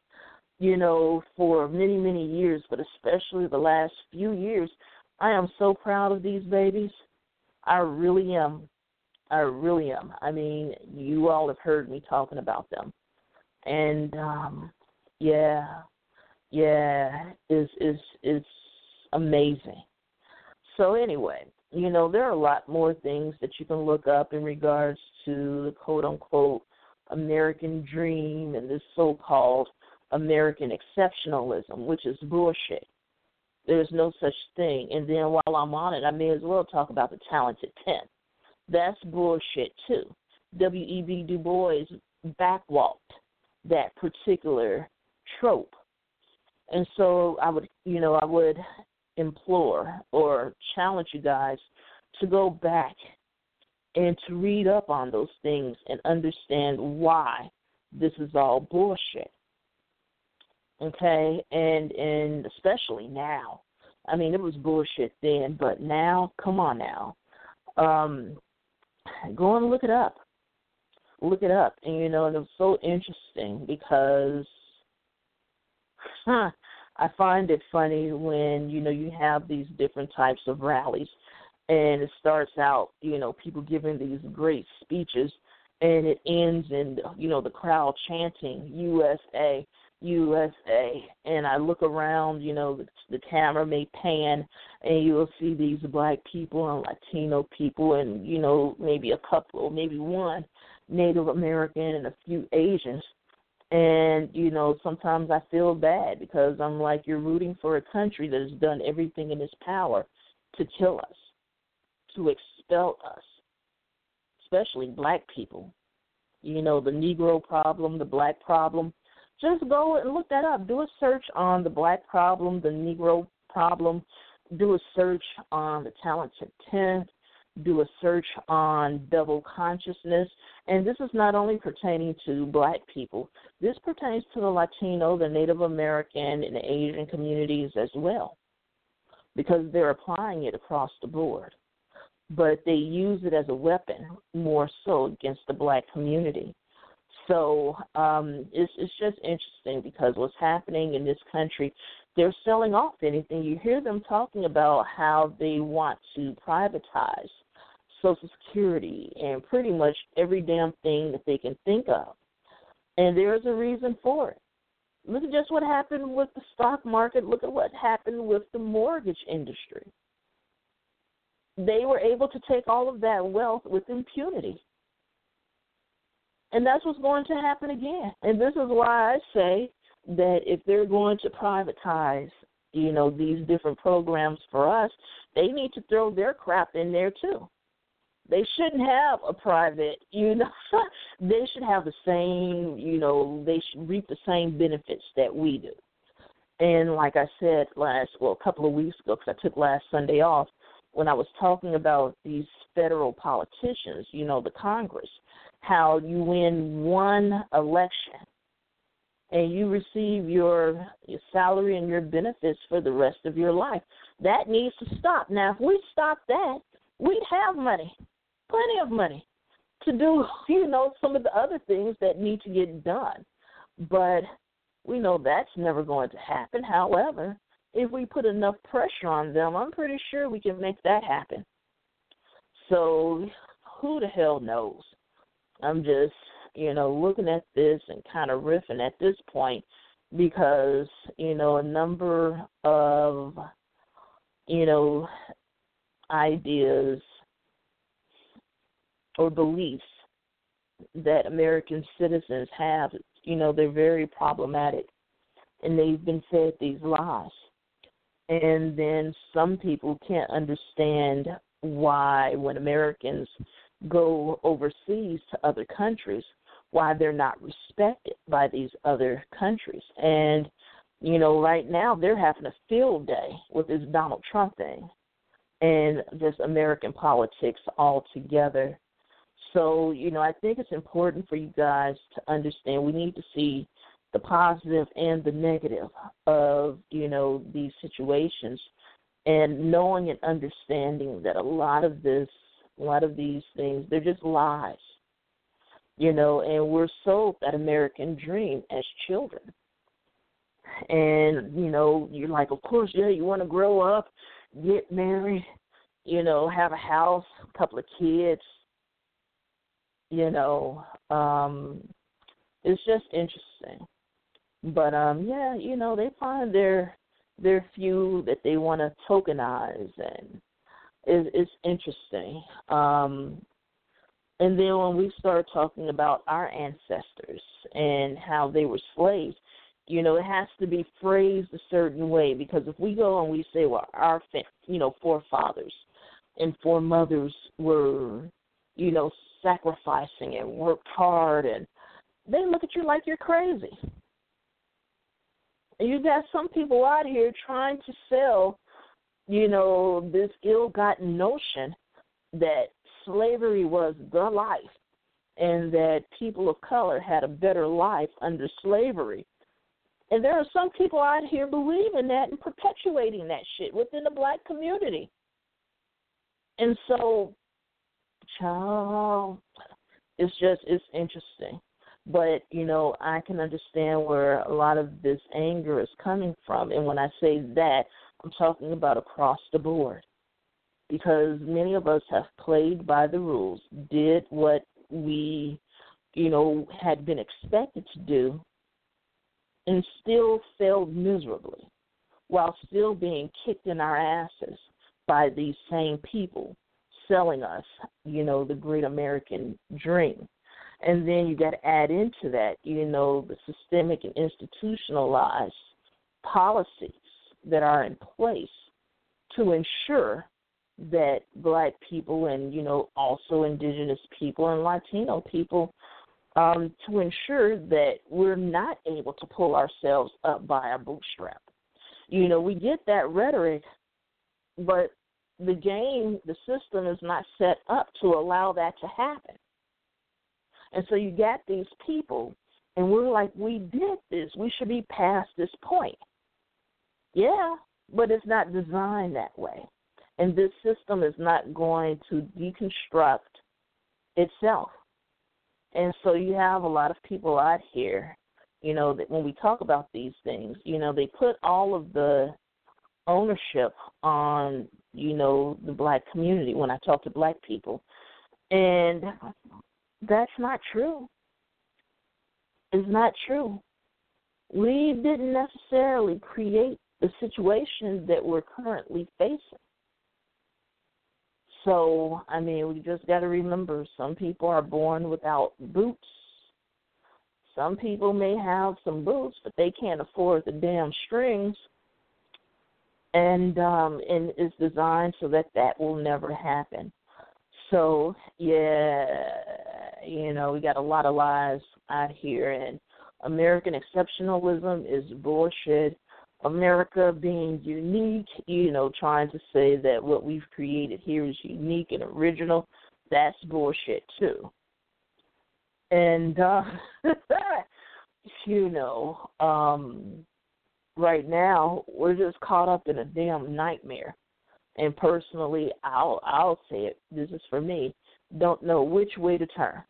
you know, for many, many years, but especially the last few years. I am so proud of these babies. I really am. I really am. I mean, you all have heard me talking about them. And um yeah, yeah, is is is amazing. So anyway, you know, there are a lot more things that you can look up in regards to the quote unquote American dream and this so called American exceptionalism, which is bullshit. There's no such thing. And then while I'm on it, I may as well talk about the talented 10. That's bullshit too. W.E.B. Du Bois backwalked that particular trope. And so I would, you know, I would implore or challenge you guys to go back and to read up on those things and understand why this is all bullshit okay, and and especially now. I mean, it was bullshit then, but now, come on now, um, go and look it up. look it up. And you know, and it was so interesting because huh, I find it funny when, you know, you have these different types of rallies and it starts out, you know, people giving these great speeches and it ends in you know the crowd chanting USA USA and I look around you know the, the camera may pan and you'll see these black people and Latino people and you know maybe a couple maybe one Native American and a few Asians and you know sometimes I feel bad because I'm like you're rooting for a country that has done everything in its power to kill us to expel us especially black people. You know, the Negro problem, the black problem. Just go and look that up. Do a search on the black problem, the Negro problem. Do a search on the talented tenth. Do a search on double consciousness. And this is not only pertaining to black people, this pertains to the Latino, the Native American, and Asian communities as well, because they're applying it across the board but they use it as a weapon more so against the black community. So um, it's it's just interesting because what's happening in this country, they're selling off anything. You hear them talking about how they want to privatize Social Security and pretty much every damn thing that they can think of, and there's a reason for it. Look at just what happened with the stock market. Look at what happened with the mortgage industry they were able to take all of that wealth with impunity. And that's what's going to happen again. And this is why I say that if they're going to privatize, you know, these different programs for us, they need to throw their crap in there too. They shouldn't have a private, you know, they should have the same, you know, they should reap the same benefits that we do. And like I said last, well, a couple of weeks ago, because I took last Sunday off, when I was talking about these federal politicians, you know, the Congress, how you win one election and you receive your, your salary and your benefits for the rest of your life. That needs to stop. Now, if we stop that, we'd have money, plenty of money, to do, you know, some of the other things that need to get done. But we know that's never going to happen. However, if we put enough pressure on them, I'm pretty sure we can make that happen. So who the hell knows? I'm just, you know, looking at this and kind of riffing at this point because, you know, a number of, you know, ideas or beliefs that American citizens have, you know, they're very problematic and they've been fed these lies and then some people can't understand why when Americans go overseas to other countries, why they're not respected by these other countries. And, you know, right now they're having a field day with this Donald Trump thing and just American politics altogether. So, you know, I think it's important for you guys to understand we need to see the positive and the negative of you know these situations. And knowing and understanding that a lot of this a lot of these things they're just lies you know and we're sold that american dream as children. And you know you're like of course yeah you want to grow up get married you know have a house a couple of kids you know um it's just interesting but um, yeah, you know, they find their their few that they want to tokenize, and it, it's interesting. Um, and then when we start talking about our ancestors and how they were slaves, you know, it has to be phrased a certain way because if we go and we say, well, our, you know, forefathers and foremothers were, you know, sacrificing and worked hard, and they look at you like you're crazy you got some people out here trying to sell, you know, this ill-gotten notion that slavery was the life and that people of color had a better life under slavery. And there are some people out here believing that and perpetuating that shit within the black community. And so, child, it's just it's interesting. But, you know, I can understand where a lot of this anger is coming from. And when I say that, I'm talking about across the board. Because many of us have played by the rules, did what we, you know, had been expected to do, and still failed miserably while still being kicked in our asses by these same people selling us, you know, the great American dream. And then you got to add into that, you know, the systemic and institutionalized policies that are in place to ensure that black people and, you know, also indigenous people and Latino people um, to ensure that we're not able to pull ourselves up by our bootstrap. You know, we get that rhetoric, but the game, the system is not set up to allow that to happen. And so you got these people, and we're like, we did this. We should be past this point. Yeah, but it's not designed that way. And this system is not going to deconstruct itself. And so you have a lot of people out here, you know, that when we talk about these things, you know, they put all of the ownership on, you know, the black community when I talk to black people. And that's not true. It's not true. We didn't necessarily create the situation that we're currently facing. So, I mean, we just got to remember some people are born without boots. Some people may have some boots, but they can't afford the damn strings. And um and is designed so that that will never happen. So, yeah, you know, we got a lot of lies out here, and American exceptionalism is bullshit. America being unique, you know, trying to say that what we've created here is unique and original, that's bullshit too. And uh you know, um right now we're just caught up in a damn nightmare. And personally, I'll I'll say it. This is for me. Don't know which way to turn.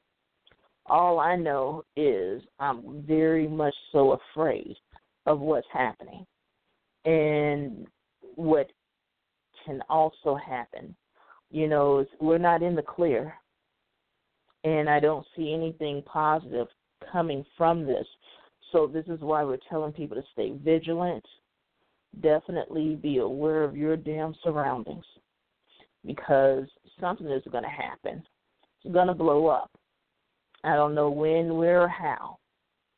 All I know is I'm very much so afraid of what's happening and what can also happen. You know, we're not in the clear, and I don't see anything positive coming from this. So, this is why we're telling people to stay vigilant. Definitely be aware of your damn surroundings because something is going to happen. It's going to blow up. I don't know when, where, or how,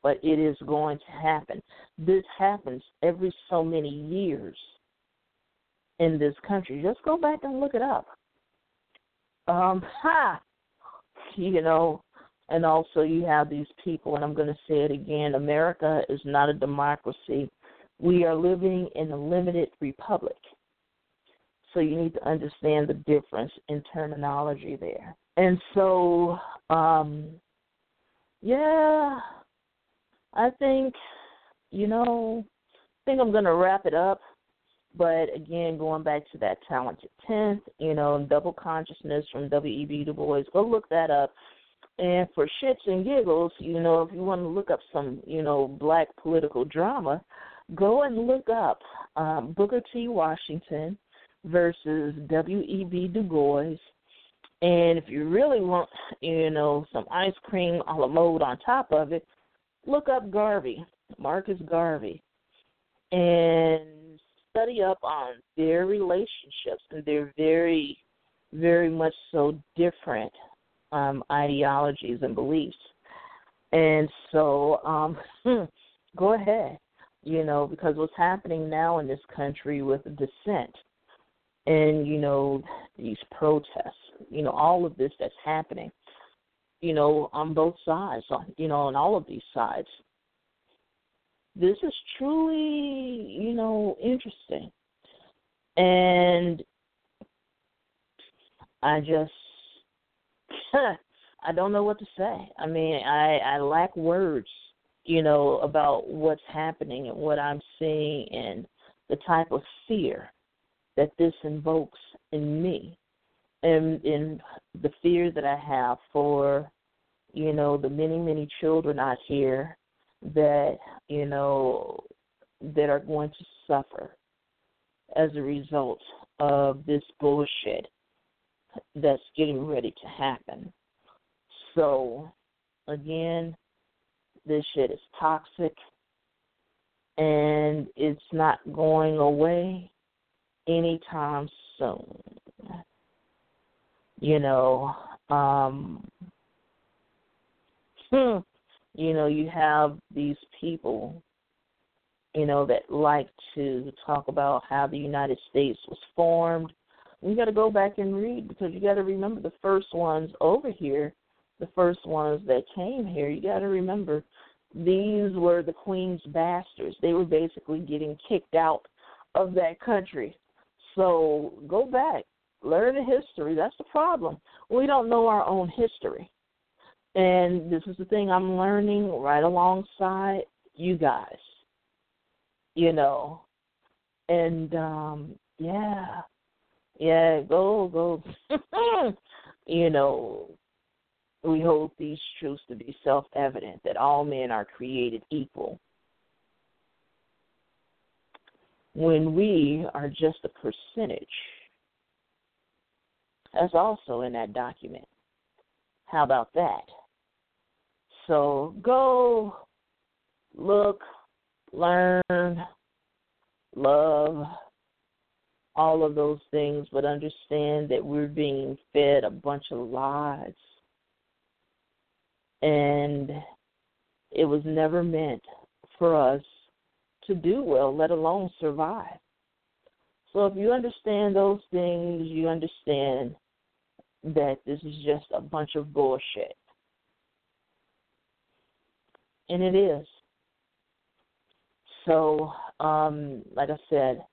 but it is going to happen. This happens every so many years in this country. Just go back and look it up. Um, ha! You know, and also you have these people, and I'm going to say it again America is not a democracy. We are living in a limited republic. So you need to understand the difference in terminology there. And so, um, yeah, I think, you know, I think I'm going to wrap it up. But again, going back to that talented 10th, you know, double consciousness from W.E.B. Du Bois, go look that up. And for shits and giggles, you know, if you want to look up some, you know, black political drama, go and look up um, Booker T. Washington versus W.E.B. Du Bois. And if you really want, you know, some ice cream a la mode on top of it, look up Garvey, Marcus Garvey, and study up on their relationships and they're very, very much so different um, ideologies and beliefs. And so, um, go ahead, you know, because what's happening now in this country with dissent and, you know, these protests, you know, all of this that's happening you know, on both sides, you know, on all of these sides. This is truly, you know, interesting. And I just I don't know what to say. I mean, I I lack words, you know, about what's happening and what I'm seeing and the type of fear that this invokes in me and in the fear that I have for you know, the many, many children out here that, you know, that are going to suffer as a result of this bullshit that's getting ready to happen. So, again, this shit is toxic and it's not going away anytime soon. You know, um hmm, you know, you have these people, you know, that like to talk about how the United States was formed. You got to go back and read because you got to remember the first ones over here, the first ones that came here. You got to remember these were the queen's bastards. They were basically getting kicked out of that country. So go back, learn the history. That's the problem. We don't know our own history. And this is the thing I'm learning right alongside you guys. You know. And um yeah. Yeah, go go you know, we hold these truths to be self evident that all men are created equal. When we are just a percentage, that's also in that document. How about that? So go look, learn, love, all of those things, but understand that we're being fed a bunch of lies and it was never meant for us to do well, let alone survive. So if you understand those things, you understand that this is just a bunch of bullshit. And it is. So, um, like I said,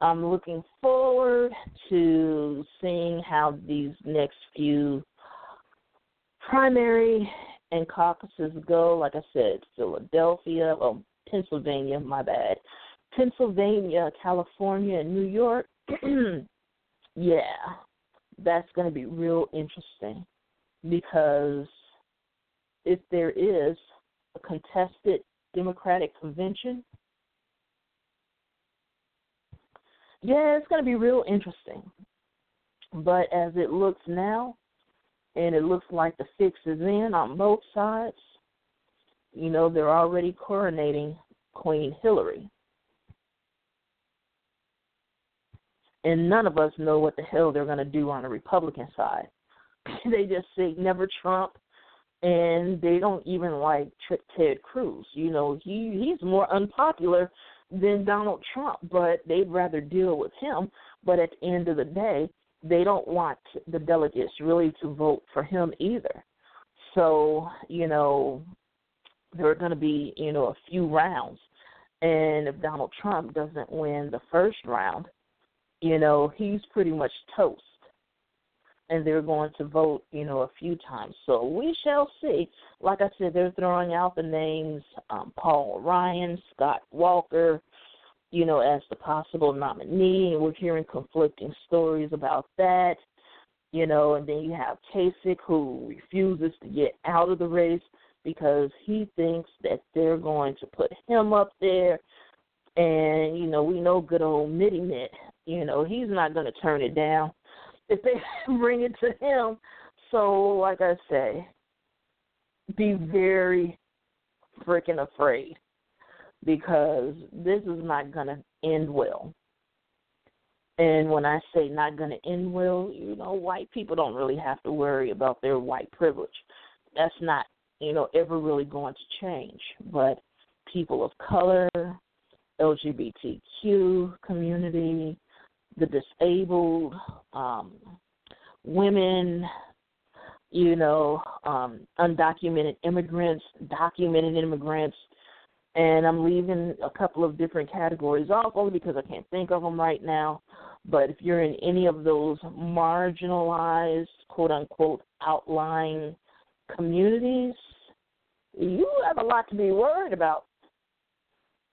I'm looking forward to seeing how these next few primary and caucuses go, like I said, Philadelphia, well, Pennsylvania, my bad. Pennsylvania, California, and New York. yeah, that's going to be real interesting because if there is a contested Democratic convention, yeah, it's going to be real interesting. But as it looks now, and it looks like the fix is in on both sides. You know, they're already coronating Queen Hillary. And none of us know what the hell they're going to do on the Republican side. they just say never Trump, and they don't even like Ted Cruz. You know, he he's more unpopular than Donald Trump, but they'd rather deal with him. But at the end of the day, they don't want the delegates really to vote for him either. So, you know, there are going to be, you know, a few rounds. And if Donald Trump doesn't win the first round, you know, he's pretty much toast. And they're going to vote, you know, a few times. So we shall see. Like I said, they're throwing out the names um, Paul Ryan, Scott Walker, you know, as the possible nominee, and we're hearing conflicting stories about that. You know, and then you have Kasich who refuses to get out of the race because he thinks that they're going to put him up there. And, you know, we know good old Mitty Mitt, you know, he's not going to turn it down if they bring it to him. So, like I say, be very freaking afraid because this is not going to end well. And when I say not going to end well, you know, white people don't really have to worry about their white privilege. That's not, you know, ever really going to change. But people of color, LGBTQ community, the disabled, um, women, you know, um, undocumented immigrants, documented immigrants, and I'm leaving a couple of different categories off only because I can't think of them right now. But if you're in any of those marginalized, quote unquote, outlying communities, you have a lot to be worried about.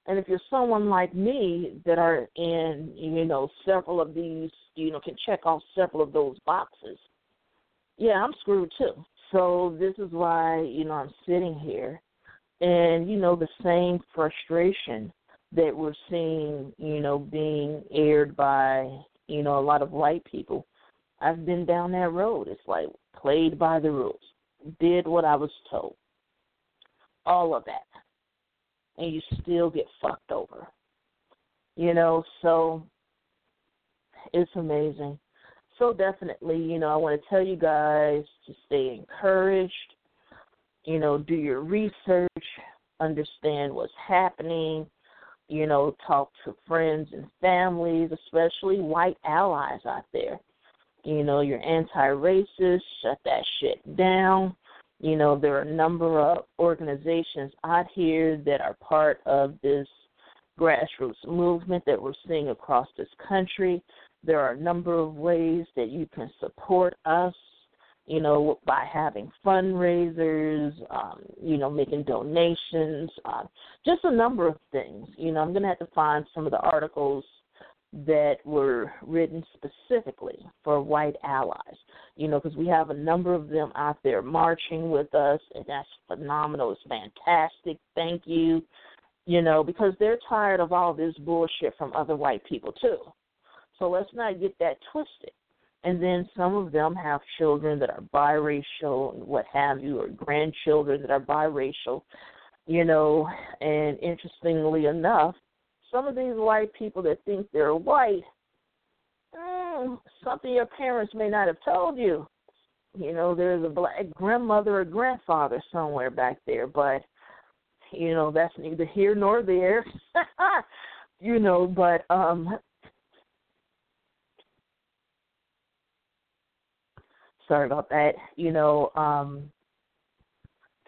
And if you're someone like me that are in, you know, several of these, you know, can check off several of those boxes, yeah, I'm screwed too. So this is why, you know, I'm sitting here and, you know, the same frustration that we're seeing, you know, being aired by, you know, a lot of white people. I've been down that road. It's like played by the rules, did what I was told. All of that. And you still get fucked over. You know, so it's amazing. So definitely, you know, I want to tell you guys to stay encouraged. You know, do your research, understand what's happening. You know, talk to friends and families, especially white allies out there. You know, you're anti-racist. Shut that shit down. You know, there are a number of organizations out here that are part of this grassroots movement that we're seeing across this country. There are a number of ways that you can support us, you know, by having fundraisers, um, you know, making donations, uh, just a number of things. You know, I'm going to have to find some of the articles that were written specifically for white allies, you know, because we have a number of them out there marching with us, and that's phenomenal. It's fantastic. Thank you you know, because they're tired of all this bullshit from other white people too. So let's not get that twisted. And then some of them have children that are biracial and what have you, or grandchildren that are biracial, you know. And interestingly enough, some of these white people that think they're white, mm, something your parents may not have told you. You know, there's a black grandmother or grandfather somewhere back there, but you know that's neither here nor there. You know but um sorry about that. You know um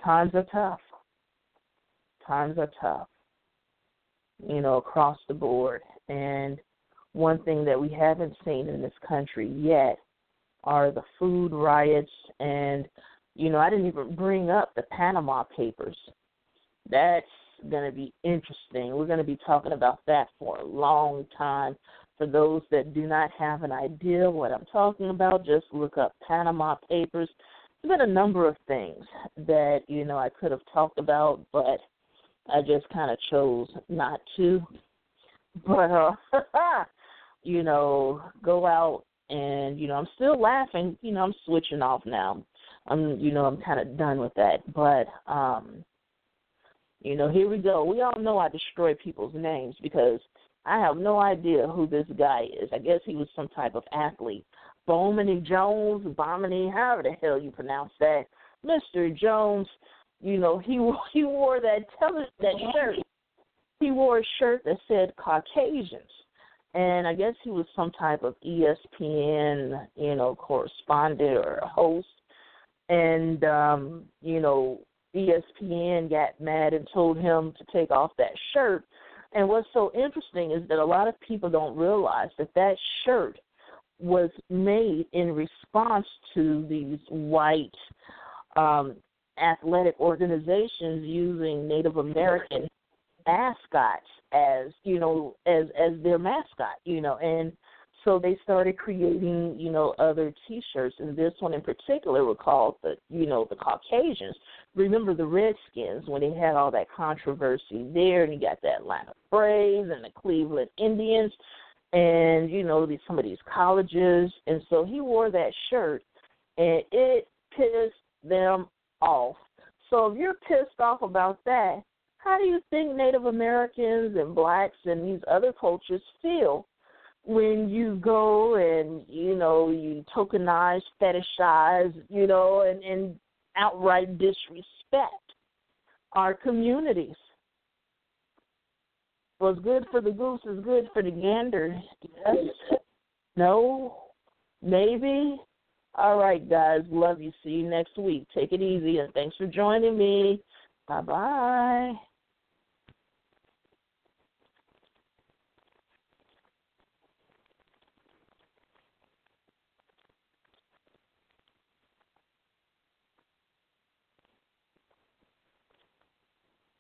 times are tough. Times are tough you know across the board and one thing that we haven't seen in this country yet are the food riots and you know I didn't even bring up the Panama Papers that's going to be interesting. We're going to be talking about that for a long time. For those that do not have an idea what I'm talking about, just look up Panama Papers. There's been a number of things that, you know, I could have talked about, but I just kind of chose not to. But, uh, you know, go out and, you know, I'm still laughing. You know, I'm switching off now. I'm, you know, I'm kind of done with that. But, um, you know, here we go. We all know I destroy people's names because I have no idea who this guy is. I guess he was some type of athlete. Bowman Jones, Bomani, however the hell you pronounce that. Mr. Jones, you know, he he wore that tele that shirt. He wore a shirt that said Caucasians. And I guess he was some type of ESPN, you know, correspondent or a host. And um, you know, ESPN got mad and told him to take off that shirt. And what's so interesting is that a lot of people don't realize that that shirt was made in response to these white um, athletic organizations using Native American mascots as you know as as their mascot you know and so they started creating, you know, other T-shirts, and this one in particular was called the, you know, the Caucasians. Remember the Redskins when they had all that controversy there, and you got that line of Braves and the Cleveland Indians, and you know, these some of these colleges, and so he wore that shirt, and it pissed them off. So if you're pissed off about that, how do you think Native Americans and blacks and these other cultures feel when you go and you know you tokenize, fetishize, you know, and, and outright disrespect our communities. What's good for the goose is good for the gander. Yes. No. Maybe. All right, guys. Love you. See you next week. Take it easy and thanks for joining me. Bye bye.